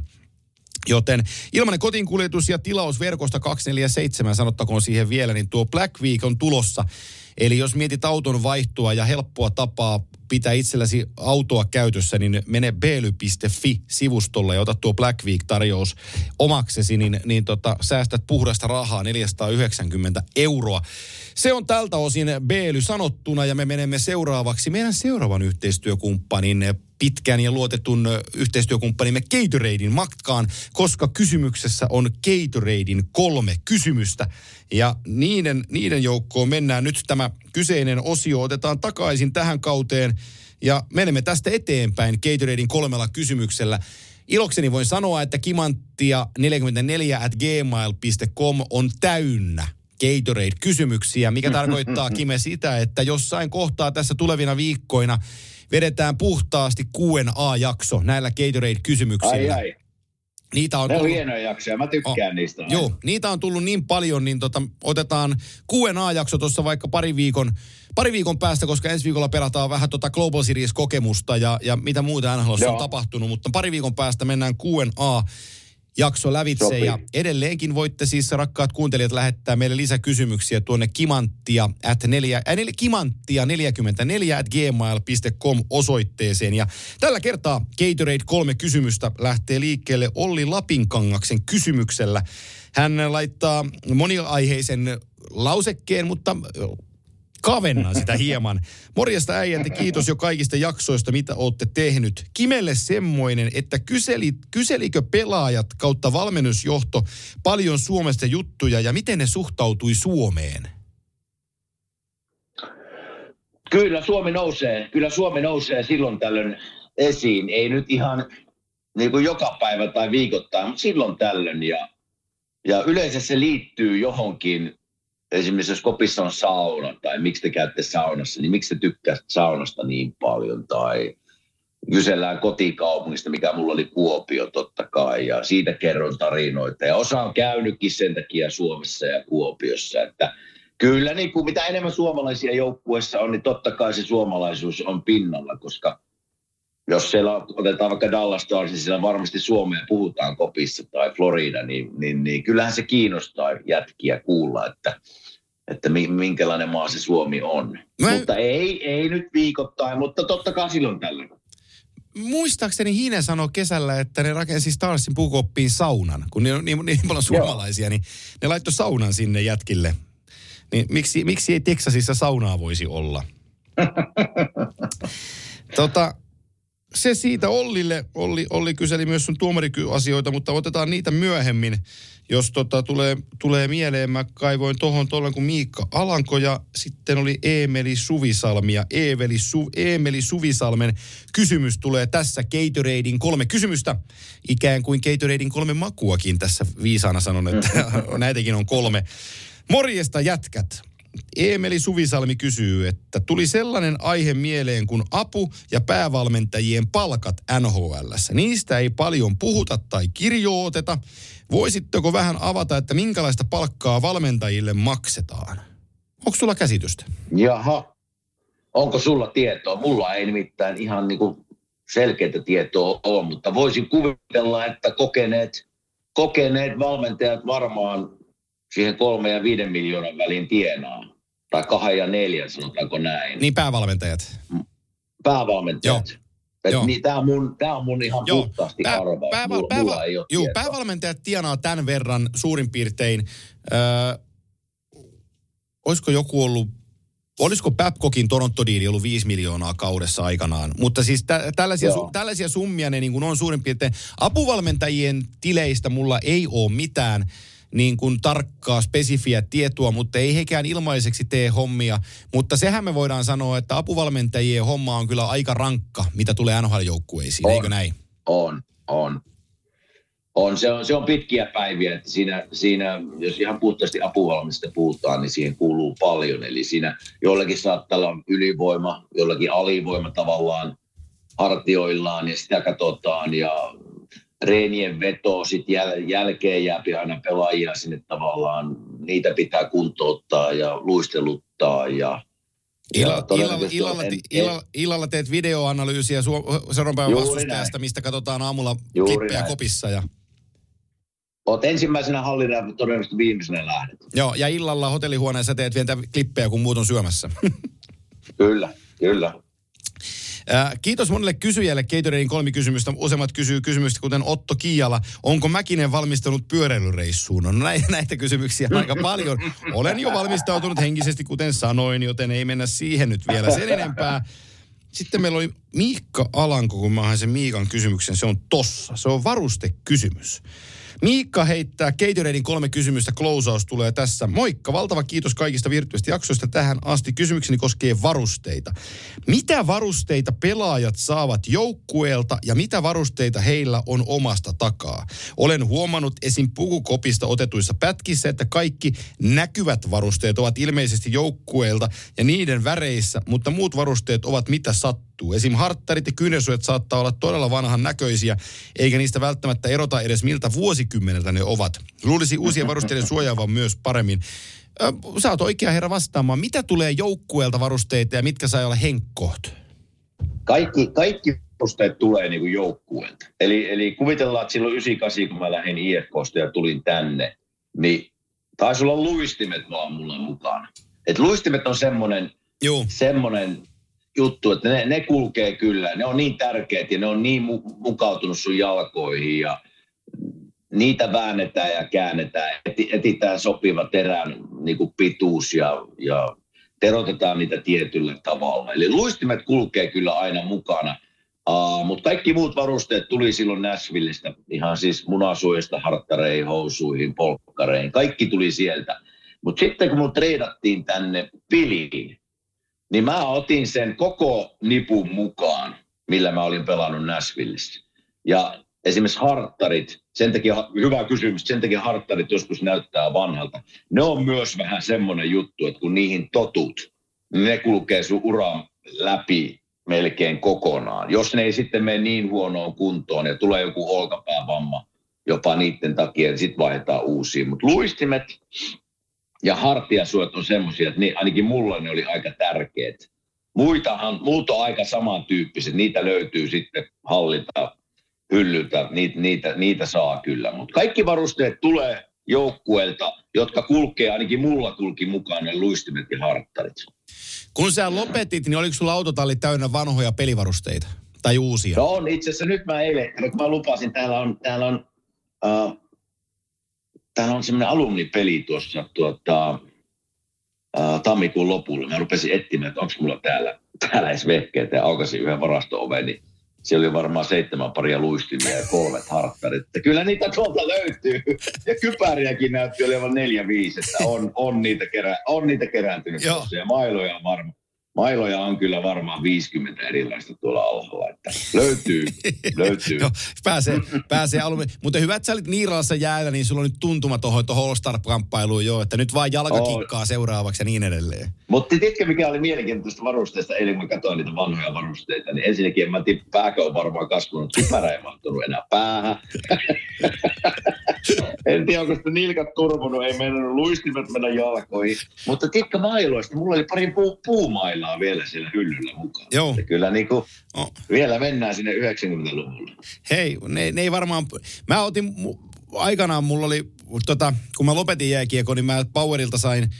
Joten ilmanen kotiinkuljetus ja tilaus verkosta 247, sanottakoon siihen vielä, niin tuo Black Week on tulossa. Eli jos mietit auton vaihtoa ja helppoa tapaa pitää itselläsi autoa käytössä, niin mene beely.fi-sivustolle ja ota tuo Black Week-tarjous omaksesi, niin, niin tota, säästät puhdasta rahaa 490 euroa. Se on tältä osin Beely sanottuna ja me menemme seuraavaksi meidän seuraavan yhteistyökumppanin pitkän ja luotetun yhteistyökumppanimme Gatoradein matkaan, koska kysymyksessä on Gatoradein kolme kysymystä. Ja niiden, niiden joukkoon mennään nyt tämä kyseinen osio, otetaan takaisin tähän kauteen ja menemme tästä eteenpäin Gatoradein kolmella kysymyksellä. Ilokseni voin sanoa, että kimanttia44 at gmail.com on täynnä Gatorade-kysymyksiä, mikä (laughs) tarkoittaa Kime sitä, että jossain kohtaa tässä tulevina viikkoina vedetään puhtaasti Q&A-jakso näillä Gatorade-kysymyksillä.
Ai ai.
Niitä on
Ne on
tullut,
hienoja jaksoja, mä tykkään
Oh,
niistä.
joo, niitä on tullut niin paljon, niin tota, otetaan Q&A-jakso tuossa vaikka pari viikon, pari viikon päästä, koska ensi viikolla pelataan vähän tota Global Series-kokemusta ja, ja mitä muuta NHL on tapahtunut, mutta pari viikon päästä mennään Q&A jakso lävitse
Sopii.
ja edelleenkin voitte siis rakkaat kuuntelijat lähettää meille lisäkysymyksiä tuonne kimanttia at neljä, äh, kimanttia 44 at gmail.com osoitteeseen ja tällä kertaa Gatorade kolme kysymystä lähtee liikkeelle Olli Lapinkangaksen kysymyksellä. Hän laittaa moniaiheisen lausekkeen, mutta kavennan sitä hieman. Morjesta äijät kiitos jo kaikista jaksoista, mitä olette tehnyt. Kimelle semmoinen, että kyseli, kyselikö pelaajat kautta valmennusjohto paljon Suomesta juttuja ja miten ne suhtautui Suomeen?
Kyllä Suomi nousee, kyllä Suomi nousee silloin tällöin esiin. Ei nyt ihan niin kuin joka päivä tai viikoittain, mutta silloin tällöin. Ja, ja yleensä se liittyy johonkin, esimerkiksi jos kopissa on sauna tai miksi te käytte saunassa, niin miksi te tykkäätte saunasta niin paljon tai kysellään kotikaupungista, mikä mulla oli Kuopio totta kai, ja siitä kerron tarinoita. Ja osa on käynytkin sen takia Suomessa ja Kuopiossa, että kyllä niin kuin mitä enemmän suomalaisia joukkueessa on, niin totta kai se suomalaisuus on pinnalla, koska jos siellä otetaan vaikka Dallas Stars, niin siellä varmasti Suomea puhutaan kopissa tai Florida, niin, niin, niin kyllähän se kiinnostaa jätkiä kuulla, että, että minkälainen maa se Suomi on. Mä... Mutta ei, ei nyt viikoittain, mutta totta kai silloin tällä
muistaakseni Hine sanoi kesällä, että ne rakensi Starsin puukoppiin saunan. Kun ne on niin, niin paljon suomalaisia, niin ne laittoi saunan sinne jätkille. Niin miksi, miksi ei Teksasissa saunaa voisi olla? (laughs) tota, se siitä Ollille. Olli, Olli kyseli myös sun tuomarikyasioita, mutta otetaan niitä myöhemmin, jos tota, tulee, tulee mieleen. Mä kaivoin tohon tuolla kuin Miikka Alanko ja sitten oli Eemeli Suvisalmi ja Eeveli Su, Eemeli Suvisalmen kysymys tulee tässä Gatoradein kolme kysymystä. Ikään kuin Gatoradein kolme makuakin tässä viisaana sanon, että (laughs) näitäkin on kolme. Morjesta jätkät. Eemeli Suvisalmi kysyy, että tuli sellainen aihe mieleen kuin apu- ja päävalmentajien palkat NHL. Niistä ei paljon puhuta tai kirjoiteta. Voisitteko vähän avata, että minkälaista palkkaa valmentajille maksetaan? Onko sulla käsitystä?
Jaha. Onko sulla tietoa? Mulla ei nimittäin ihan niin kuin selkeää tietoa ole, mutta voisin kuvitella, että kokeneet, kokeneet valmentajat varmaan siihen kolme ja viiden miljoonan väliin tienaa. Tai kahden ja neljän, sanotaanko näin.
Niin päävalmentajat.
Päävalmentajat. Joo. Joo. Niin, tämä on, mun, tää on mun ihan Joo. puhtaasti Pää, arvaus. Pää, mulla, pää, mulla ei ole
juu, päävalmentajat tienaa tämän verran suurin piirtein. Öö, olisiko joku ollut Olisiko Babcockin Toronto-diili ollut 5 miljoonaa kaudessa aikanaan? Mutta siis tä- tällaisia, su- tällaisia summia ne niin on suurin piirtein. Apuvalmentajien tileistä mulla ei ole mitään niin kuin tarkkaa, spesifiä tietoa, mutta ei hekään ilmaiseksi tee hommia. Mutta sehän me voidaan sanoa, että apuvalmentajien homma on kyllä aika rankka, mitä tulee NHL-joukkueisiin, on, eikö näin?
On, on. On, se on, se on pitkiä päiviä, että siinä, siinä, jos ihan puhtaasti apuvalmista puhutaan, niin siihen kuuluu paljon. Eli siinä jollakin saattaa olla ylivoima, jollakin alivoima tavallaan hartioillaan ja sitä katsotaan ja reenien veto, sitten jäl, jälkeen jää aina pelaajia sinne tavallaan, niitä pitää kuntouttaa ja luisteluttaa ja
Illa, illalla, illalla, en, illalla, illalla teet videoanalyysiä seuraavan päivän vastustajasta, mistä katsotaan aamulla klippejä näin. kopissa. Ja...
Oot ensimmäisenä hallina ja todennäköisesti viimeisenä lähdet.
Joo, ja illalla hotellihuoneessa teet vielä klippejä, kun muut on syömässä. (laughs)
kyllä, kyllä.
Äh, kiitos monelle kysyjälle Gatoradein kolmi kysymystä. Useimmat kysyy kysymystä, kuten Otto Kiala. Onko Mäkinen valmistanut pyöräilyreissuun? No näitä, (laughs) näitä kysymyksiä aika paljon. Olen jo valmistautunut henkisesti, kuten sanoin, joten ei mennä siihen nyt vielä sen enempää. Sitten meillä oli Miikka Alanko, kun mä sen Miikan kysymyksen. Se on tossa. Se on varustekysymys. Miikka heittää Gatoradein kolme kysymystä. Closeaus tulee tässä. Moikka, valtava kiitos kaikista virtuaalista jaksoista tähän asti. Kysymykseni koskee varusteita. Mitä varusteita pelaajat saavat joukkueelta ja mitä varusteita heillä on omasta takaa? Olen huomannut esim. pukukopista otetuissa pätkissä, että kaikki näkyvät varusteet ovat ilmeisesti joukkueelta ja niiden väreissä, mutta muut varusteet ovat mitä sattuu. Esim. harttarit ja kyynärsuojat saattaa olla todella vanhan näköisiä, eikä niistä välttämättä erota edes miltä vuosikymmeneltä ne ovat. Luulisi uusia varusteiden suojaavan myös paremmin. Sä oot oikea herra vastaamaan. Mitä tulee joukkueelta varusteita ja mitkä saa olla henkkoht?
Kaikki, kaikki varusteet tulee niin kuin joukkueelta. Eli, eli kuvitellaan, että silloin 98, kun mä lähdin IFKsta ja tulin tänne, niin taisi olla luistimet vaan mulla mukana. Et luistimet on semmoinen, semmoinen juttu, että ne, ne kulkee kyllä. Ne on niin tärkeät ja ne on niin mu- mukautunut sun jalkoihin ja niitä väännetään ja käännetään. Etitään sopiva terän niin kuin pituus ja, ja terotetaan niitä tietyllä tavalla. Eli luistimet kulkee kyllä aina mukana. Uh, Mutta kaikki muut varusteet tuli silloin Nashvillestä, ihan siis munasuojasta harttareihin, housuihin, polkkareihin. Kaikki tuli sieltä. Mutta sitten kun mut treidattiin tänne Piliin, niin mä otin sen koko nipun mukaan, millä mä olin pelannut Nashvillessä. Ja esimerkiksi harttarit, sen takia, hyvä kysymys, sen takia harttarit joskus näyttää vanhalta. Ne on myös vähän semmoinen juttu, että kun niihin totut, niin ne kulkee sun uran läpi melkein kokonaan. Jos ne ei sitten mene niin huonoon kuntoon ja tulee joku olkapäävamma jopa niiden takia, niin sitten vaihdetaan uusia. Mutta luistimet ja hartiasuot on semmoisia, että ne, ainakin mulla ne oli aika tärkeät. Muitahan, muut on aika samantyyppiset, niitä löytyy sitten hallita hyllyltä, niitä, niitä, niitä saa kyllä. Mutta kaikki varusteet tulee joukkueelta, jotka kulkee, ainakin mulla kulki mukaan ne luistimet ja harttarit.
Kun sä lopetit, niin oliko sulla autotalli täynnä vanhoja pelivarusteita? Tai uusia?
No on, itse asiassa nyt mä eilen, kun mä lupasin, täällä on, täällä on, uh, täällä on semmoinen alumnipeli tuossa tuota, uh, tammikuun lopulla. Mä rupesin etsimään, että onko mulla täällä, täällä edes vehkeitä ja aukasin yhden varasto-oven, niin siellä oli varmaan seitsemän paria luistimia ja kolmet harttarit. Että kyllä niitä tuolta löytyy. Ja kypäriäkin näytti olevan neljä viisi, että on, on, niitä, kerä, on niitä kerääntynyt
Joo.
Ja mailoja on varmaan. Mailoja on kyllä varmaan 50 erilaista tuolla alhaalla, että löytyy, (laughs) löytyy.
Joo, pääsee, pääsee alun. Mutta hyvä, että sä olit Niiralassa jäällä, niin sulla on nyt tuntuma tuohon All-Star-kamppailuun jo, että nyt vaan jalka kikkaa seuraavaksi ja niin edelleen.
Mutta tiedätkö, mikä oli mielenkiintoista varusteista, eilen kun mä katsoin niitä vanhoja varusteita, niin ensinnäkin en mä tiedä, pääkö on varmaan kasvanut, kypärä ei mahtunut enää päähän. (laughs) en tiedä, onko sitä nilkat turvunut, ei mennyt luistimet mennä jalkoihin. Mutta tiedätkö mailoista, mulla oli pari puu, puumailaa vielä siellä hyllyllä mukaan.
Joo.
Että kyllä niin kuin,
Oh.
vielä mennään sinne 90-luvulle.
Hei, ne, ne ei varmaan... Mä otin, aikanaan mulla oli, tota, kun mä lopetin jääkiekon, niin mä Powerilta sain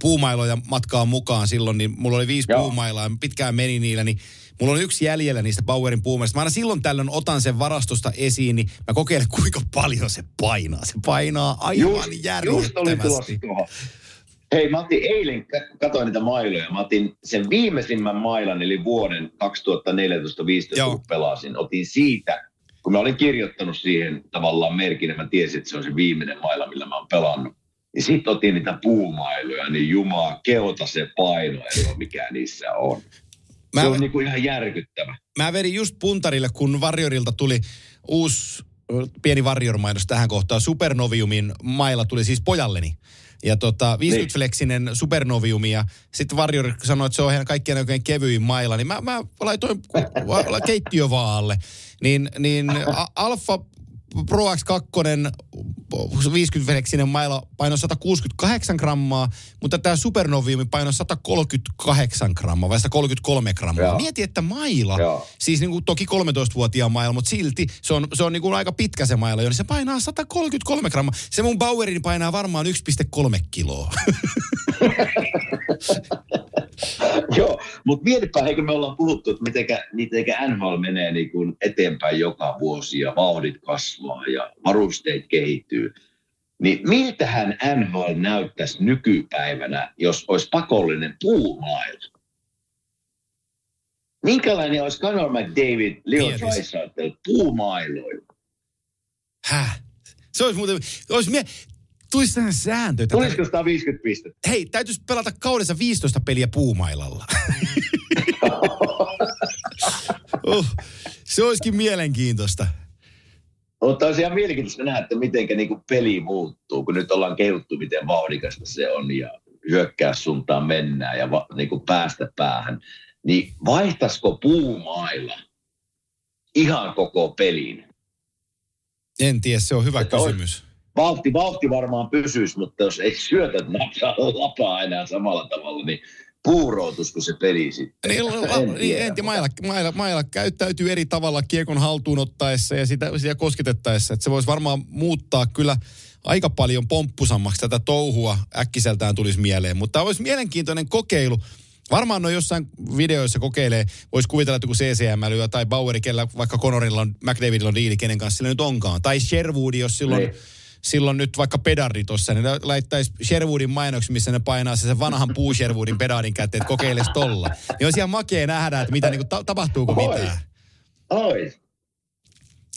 puumailoja matkaan mukaan silloin, niin mulla oli viisi
Joo.
puumailaa, pitkään meni niillä, niin mulla on yksi jäljellä niistä Powerin puumailista. Mä aina silloin tällöin otan sen varastosta esiin, niin mä kokeilen kuinka paljon se painaa. Se painaa aivan
just oli
järjettömästi.
tulossa tuohon. Hei, mä otin eilen, katsoin niitä mailoja, mä otin sen viimeisimmän mailan, eli vuoden 2014-2015,
Joo.
kun pelasin. Otin siitä, kun mä olin kirjoittanut siihen tavallaan merkin, mä tiesin, että se on se viimeinen maila, millä mä oon pelannut. Niin sitten otin niitä puumailoja, niin jumaa, keuta se painoero, mikä niissä on.
Mä-
se on niinku ihan järkyttävä.
Mä vedin just puntarille, kun Varjorilta tuli uusi pieni Varjor-mainos tähän kohtaan. Supernoviumin mailla tuli siis pojalleni. Ja tota, 50
Niin.
Flexinen Supernoviumi ja sitten Varjor sanoi, että se on heidän kaikkien oikein kevyin mailla. Niin mä, mä laitoin (laughs) keittiövaalle. Niin, niin (laughs) Alfa Pro X2 50 Flexinen mailla painoi 168 grammaa, mutta tämä Supernoviumi painoi 138 grammaa vai 133 grammaa.
Joo.
Mieti, että maila,
Joo.
siis niin kuin toki 13-vuotiaan mailla, mutta silti se on, se on niin kuin aika pitkä se maila niin se painaa 133 grammaa. Se mun Bauerini painaa varmaan 1,3 kiloa. (laughs)
Joo, mutta mietipä, eikö me ollaan puhuttu, että mitenkä, mitenkä NHL menee niin kuin eteenpäin joka vuosi ja vauhdit kasvaa ja varusteet kehittyy. Niin miltähän NHL näyttäisi nykypäivänä, jos olisi pakollinen puumaila? Minkälainen olisi Conor McDavid, Leo. Draisaitl puumailoilla?
Häh? Se olisi muuten, olisi mie... Tulisi tähän sääntö. että-
Tulisiko 150 pistettä?
Hei, täytyisi pelata kaudessa 15 peliä puumailalla. uh, (laughs) se olisikin mielenkiintoista.
Mutta olisi ihan mielenkiintoista nähdä, että miten niinku peli muuttuu, kun nyt ollaan kehuttu, miten vauhdikasta se on ja hyökkää suuntaan mennään ja va, niinku päästä päähän. Niin vaihtaisiko puumailla ihan koko pelin?
En tiedä, se on hyvä
Että on-
kysymys.
Vauhti, vauhti varmaan pysyisi, mutta jos ei syötät napsaa lapaa enää samalla tavalla, niin puuroutuisiko se peli sitten?
Niin,
En
niin,
tiedä.
en tiedä, mailla, mailla, mailla käyttäytyy eri tavalla kiekon haltuun ottaessa ja sitä, sitä kosketettaessa. Että se voisi varmaan muuttaa kyllä aika paljon pomppusammaksi tätä touhua äkkiseltään tulisi mieleen. Mutta tämä olisi mielenkiintoinen kokeilu. Varmaan noin jossain videoissa kokeilee, voisi kuvitella, että kun CCM lyö tai Baueri, kellä vaikka Conorilla on, McDavidilla on diili, kenen kanssa sillä nyt onkaan. Tai Sherwood, jos silloin,
Niin.
Silloin nyt vaikka pedari tuossa, niin laittaisi Sherwoodin mainoksi, missä ne painaa se sen vanhan puu Sherwoodin pedaarin käteen, että kokeiles tolla. Niin olisi ihan makea nähdä, että mitä, niin kuin, ta- tapahtuuko
Oi.
mitään.
Oi,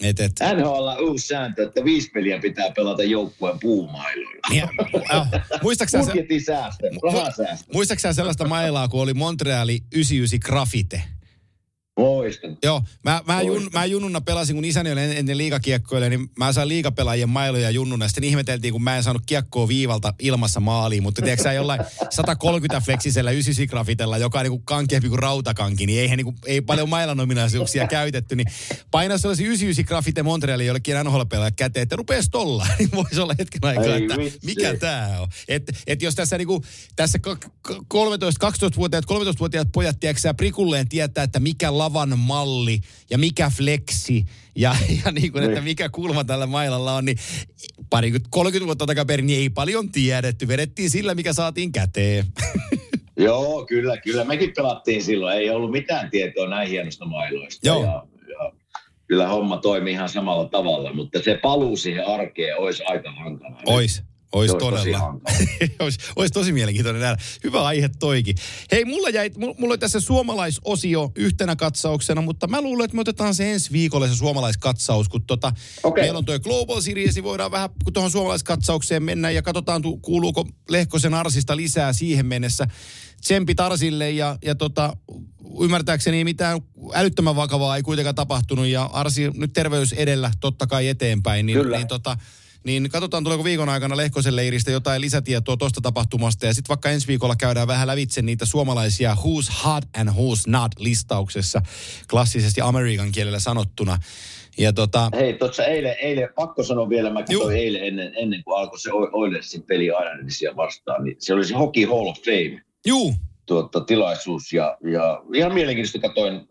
Et, et,
NHL on uusi sääntö, että viisi peliä pitää pelata joukkueen puumailoilla.
ja, äh, se,
säästö,
muistaaksä sellaista mailaa, kun oli Montreali 99 Graffite?
Muistan.
Joo, mä, mä, jun, mä junnuna pelasin, kun isäni oli en- ennen liikakiekkoille, niin mä sain liikapelaajien mailoja junnuna. Sitten ihmeteltiin, kun mä en saanut kiekkoa viivalta ilmassa maaliin. Mutta tiedätkö sä jollain 130 fleksisellä ysisigrafitella, joka on niin kuin kankeampi kuin rautakanki, niin eihän niin kuin, ei paljon mailan ominaisuuksia käytetty. Niin paina sellaisia 99 grafite Montrealin jollekin nhl käteen, että rupees tolla. (laughs) Niin voisi olla hetken aikaa, että mikä tää on. Et, et jos tässä niinku, tässä 13-12-vuotiaat, 13-vuotiaat pojat, tiedätkö sä, prikulleen tietää, että mikä lavan malli ja mikä fleksi ja, (laughs) ja niin kuin, että mikä kulma tällä mailalla on, niin pari 30 vuotta takaperin niin ei paljon tiedetty. Vedettiin sillä, mikä saatiin käteen. (laughs)
Joo, kyllä, kyllä. Mekin pelattiin silloin. Ei ollut mitään tietoa näin hienosta mailoista.
Joo.
Ja, ja kyllä homma toimi ihan samalla tavalla, mutta se paluu siihen arkeen olisi aika hankala.
Ois. Ois
Se olisi tosi
todella. (laughs) Ois, ois tosi mielenkiintoinen nähdä. Hyvä aihe toikin. Hei, mulla jäi, mulla oli tässä suomalaisosio yhtenä katsauksena, mutta mä luulen, että me otetaan se ensi viikolle se suomalaiskatsaus, kun tota,
Okei.
meillä on tuo Global Series, niin voidaan vähän tuohon suomalaiskatsaukseen mennä ja katsotaan, tu- kuuluuko Lehkosen Arsista lisää siihen mennessä. Tsempit Arsille ja, ja tota, ymmärtääkseni mitään älyttömän vakavaa ei kuitenkaan tapahtunut ja Arsi nyt terveys edellä totta kai eteenpäin. Niin,
Kyllä.
niin tota, niin katsotaan, tuleeko viikon aikana Lehkosen leiristä jotain lisätietoa tuosta tapahtumasta. Ja sitten vaikka ensi viikolla käydään vähän lävitse niitä suomalaisia who's hot and who's not listauksessa, klassisesti amerikan kielellä sanottuna. Ja tota,
Hei, tuossa eilen, eilen, pakko sanoa vielä, mä katsoin eilen ennen, ennen kuin alkoi se Oilersin peli Islandersia vastaan, niin se oli se Hockey Hall of Fame
juu,
tuota, tilaisuus ja, ja ihan mielenkiintoista katsoin,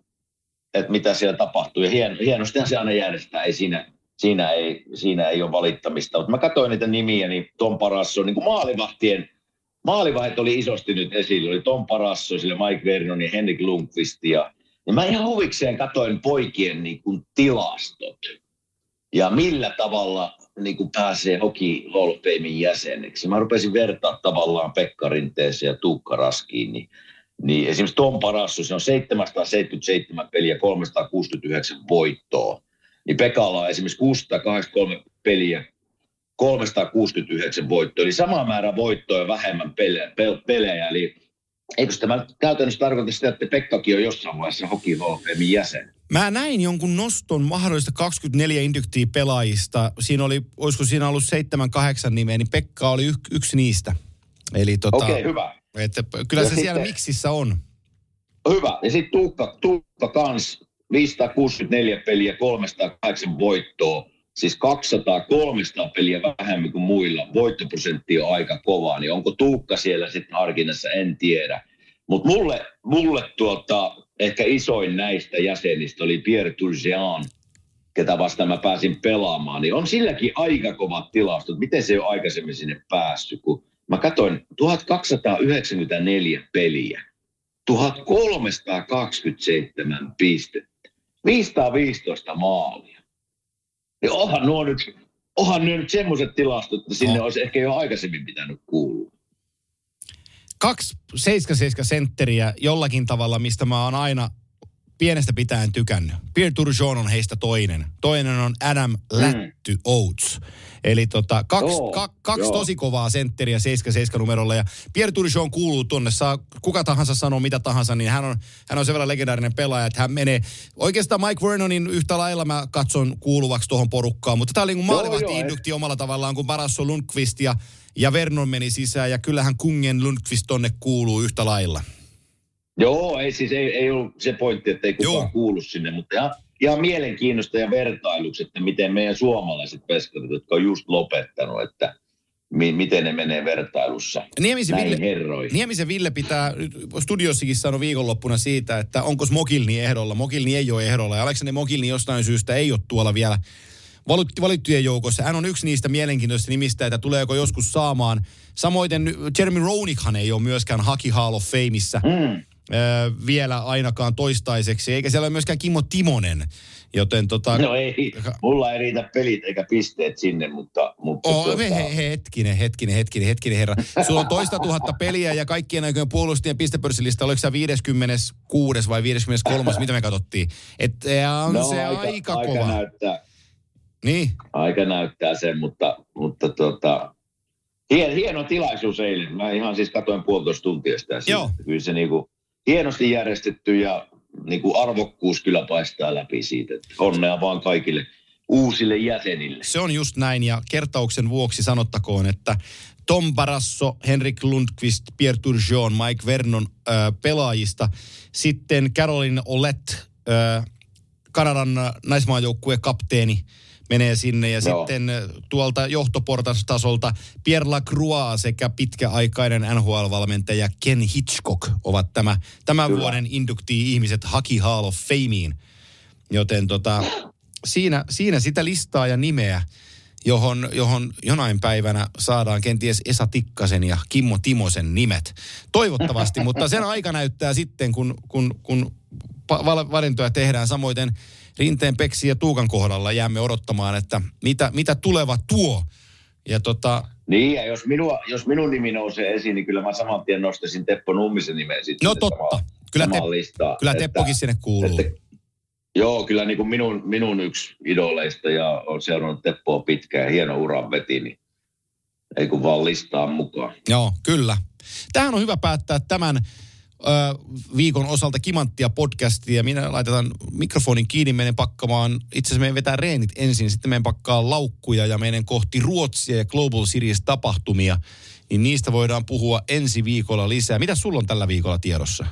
että mitä siellä tapahtuu ja hien, hienostihan se aina järjestää, ei siinä, siinä, ei, siinä ei ole valittamista, mutta mä katsoin niitä nimiä, niin Tom Parasso, niin kuin maalivahtien, maalivahdit oli isosti nyt esillä, oli Tom Parasso, sille Mike Vernon ja Henrik Lundqvist ja niin mä ihan huvikseen katoin poikien niin kuin tilastot ja millä tavalla niin kuin pääsee Hockey Hall of Famein jäseneksi. Mä rupesin vertaa tavallaan Pekka Rinteeseen ja Tuukka Raskiin, niin, niin esimerkiksi Tom Parasso, se on 777 peliä, 369 voittoa. Niin Pekalla on esimerkiksi 683 peliä, 369 voittoa, eli sama määrä voittoa ja vähemmän pelejä. pel- pelejä. Eli eikö tämä käytännössä tarkoita sitä, että Pekkakin on jossain vaiheessa Hockey Hall of Famein jäsen?
Mä näin jonkun noston mahdollista 24 induktia pelaajista. Siinä oli, olisiko siinä ollut 7-8 nimeä, niin Pekka oli y- yksi niistä. Eli tota,
Okei, okay, hyvä.
että kyllä
Ja
se siellä
sitten-
miksissä on.
Hyvä. Ja sitten Tuukka, Tuukka kans 564 peliä, 308 voittoa. Siis 200-300 peliä vähemmän kuin muilla. Voittoprosentti on aika kova. Niin onko Tuukka siellä sitten harkinnassa, en tiedä. Mutta mulle, mulle tuota, ehkä isoin näistä jäsenistä oli Pierre Turgeon, ketä vastaan mä pääsin pelaamaan. Niin on silläkin aika kovat tilastot. Miten se on aikaisemmin sinne päässyt? Kun mä katsoin 1294 peliä. 1327 pistettä. 515 maalia. Niin onhan nuo nyt, onhan ne nyt semmoiset tilastot, että sinne
No.
olisi ehkä jo aikaisemmin pitänyt kuulua.
Kaksi 7 sentteriä jollakin tavalla, mistä mä oon aina pienestä pitäen tykännyt. Pierre Turgeon on heistä toinen. Toinen on Adam Lätty Oates. Eli tota, kaksi,
Joo,
ka, kaksi
joo.
tosi kovaa sentteriä 7 numerolla. Ja Pierre Turgeon kuuluu tuonne, saa kuka tahansa sanoa mitä tahansa, niin hän on, hän on sen verran legendaarinen pelaaja, että hän menee. Oikeastaan Mike Vernonin yhtä lailla mä katson kuuluvaksi tuohon porukkaan, mutta tämä oli niin
Joo,
maalivahti-indukti omalla tavallaan, kun Barasso Lundqvist ja, ja Vernon meni sisään, ja kyllähän Kungen Lundqvist tonne kuuluu yhtä lailla.
Joo, ei siis ei, ei ollut se pointti, että ei kukaan
Joo.
Kuulu sinne, mutta ihan, ihan mielenkiinnosta ja vertailuksi, että miten meidän suomalaiset peskarit, jotka on just lopettanut, että mi, miten ne menee vertailussa
Niemisen
näihin
Ville,
herroihin.
Niemisen Ville pitää, studiossakin sanoi viikonloppuna siitä, että onko Mokilni ehdolla. Mokilni ei ole ehdolla ja Aleksander Mokilni jostain syystä ei ole tuolla vielä valit- valittujen joukossa. Hän on yksi niistä mielenkiintoisista nimistä, että tuleeko joskus saamaan. Samoin Jeremy Roenickhan ei ole myöskään Hockey Hall of Fameissa
Mm.
Vielä ainakaan toistaiseksi. Eikä siellä ole myöskään Kimmo Timonen. Joten tota...
No ei, mulla ei riitä pelit eikä pisteet sinne, mutta... mutta
Oh,
tuota,
he, he, hetkinen, hetkinen, hetkinen, hetkinen, herra. Sulla on toista tuhatta peliä ja kaikkien aikojen puolustien pistepörssilista, oliko se 56 vai 53, mitä me katsottiin? Että on
no,
se aika,
aika,
kova.
Aika näyttää,
Niin,
aika näyttää sen, mutta, mutta tota, hien, hieno tilaisuus eilen. Mä ihan siis katoin puolitoista tuntia sitä. siitä.
Joo.
Kyllä se niinku hienosti järjestetty ja niin kuin arvokkuus kyllä paistaa läpi siitä. Onnea vaan kaikille uusille jäsenille.
Se on just näin ja kertauksen vuoksi sanottakoon, että Tom Barasso, Henrik Lundqvist, Pierre Turgeon, Mike Vernon äh, pelaajista. Sitten Caroline Olet, äh, Kanadan naismaajoukkueen kapteeni, menee sinne. Ja Joo. sitten äh, tuolta johtoportastasolta Pierre Lacroix sekä pitkäaikainen NHL-valmentaja Ken Hitchcock ovat tämä, tämän Kyllä. vuoden induktii-ihmiset Haki Hall of Fameen. Joten tota, siinä, siinä sitä listaa ja nimeä, johon, johon jonain päivänä saadaan kenties Esa Tikkasen ja Kimmo Timosen nimet. Toivottavasti, mutta sen aika näyttää sitten, kun, kun, kun valintoja tehdään. Samoin Rinteen, Peksi ja Tuukan kohdalla jäämme odottamaan, että mitä, mitä tuleva tuo. Ja tota,
niin, ja jos, minua, jos minun nimi nousee esiin, niin kyllä mä saman tien nostaisin Teppo Nummisen nimen sitten.
No totta. Sama, kyllä, te, listaa, kyllä Teppokin että, sinne kuuluu. Että,
joo, kyllä niin kuin minun, minun yksi idoleista ja on seurannut Teppoa pitkään hieno uran veti, niin ei kun vaan listaa mukaan.
Joo, kyllä. Tähän on hyvä päättää tämän viikon osalta Kimanttia podcastia. Minä laitetaan mikrofonin kiinni, menen pakkamaan, itse asiassa meidän vetää reenit ensin, sitten meidän pakkaa laukkuja ja menen kohti Ruotsia ja Global Series tapahtumia. Niin niistä voidaan puhua ensi viikolla lisää. Mitä sulla on tällä viikolla tiedossa?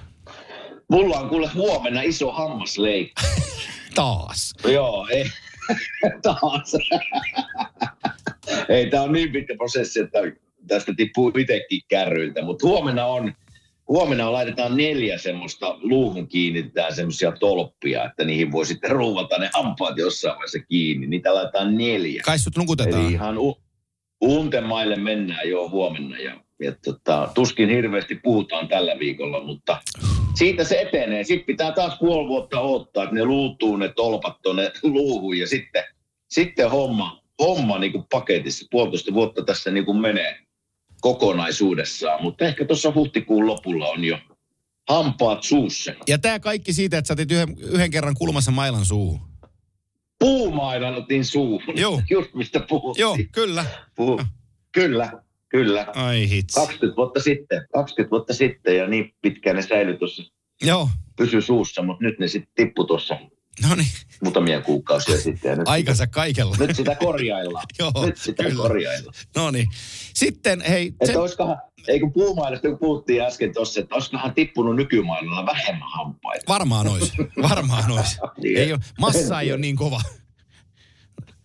Mulla on kuule huomenna iso hammasleikki. (laughs)
Taas?
Joo, ei. (laughs) Taas. ei, tämä on niin pitkä prosessi, että tästä tippuu itsekin kärryiltä. Mutta huomenna on huomenna laitetaan neljä semmoista luuhun kiinnitetään semmoisia tolppia, että niihin voi sitten ruuvata ne hampaat jossain vaiheessa kiinni. Niitä laitetaan neljä.
Kai sut nukutetaan.
Eli ihan u- untemaille mennään jo huomenna ja, ja tota, tuskin hirveästi puhutaan tällä viikolla, mutta siitä se etenee. Sitten pitää taas puoli vuotta odottaa, että ne luutuu ne tolpat tuonne luuhun ja sitten, sitten homma, homma niin kuin paketissa. Puolitoista vuotta tässä niin kuin menee kokonaisuudessaan, mutta ehkä tuossa huhtikuun lopulla on jo hampaat suussa.
Ja tämä kaikki siitä, että sä otit yhden, yhden kerran kulmassa mailan suuhun.
Puumailan otin suuhun.
Joo. (laughs)
Just mistä puhuttiin.
Joo, kyllä.
Puhu. Kyllä, kyllä.
Ai hitsi.
20 vuotta sitten, 20 vuotta sitten ja niin pitkään ne säilyi tuossa.
Joo.
Pysy suussa, mutta nyt ne sitten tippu tuossa
No niin.
Muutamia kuukausia sitten. Nyt
Aikansa sitä, kaikella.
Nyt sitä korjaillaan. (laughs)
Joo,
nyt sitä kyllä. korjaillaan.
No niin. Sitten hei...
Että sen... olisikohan, ei kun puumailasta, kun puhuttiin äsken tuossa, että olisikohan tippunut nykymailalla vähemmän hampaita.
Varmaan olisi. Varmaan olisi. (laughs) niin, ei ole, massa ei ole niin kova.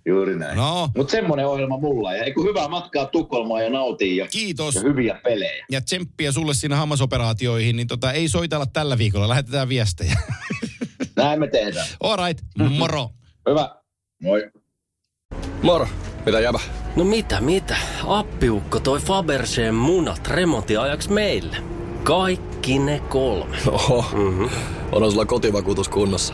Juuri näin. No. Mutta semmoinen ohjelma mulla. Ja eikö hyvää matkaa Tukholmaan ja nautii. Ja,
Kiitos.
Ja hyviä pelejä.
Ja tsemppiä sulle siinä hammasoperaatioihin. Niin tota, ei soitella tällä viikolla. Lähetetään viestejä. (laughs)
Näin me tehdään.
All right. Moro.
Hyvä. Moi.
Moro. Mitä jäbä?
No mitä, mitä? Appiukko toi Faberseen munat remontiajaksi meille. Kaikki ne kolme.
Oho. Mm-hmm. On sulla kotivakuutus kunnossa.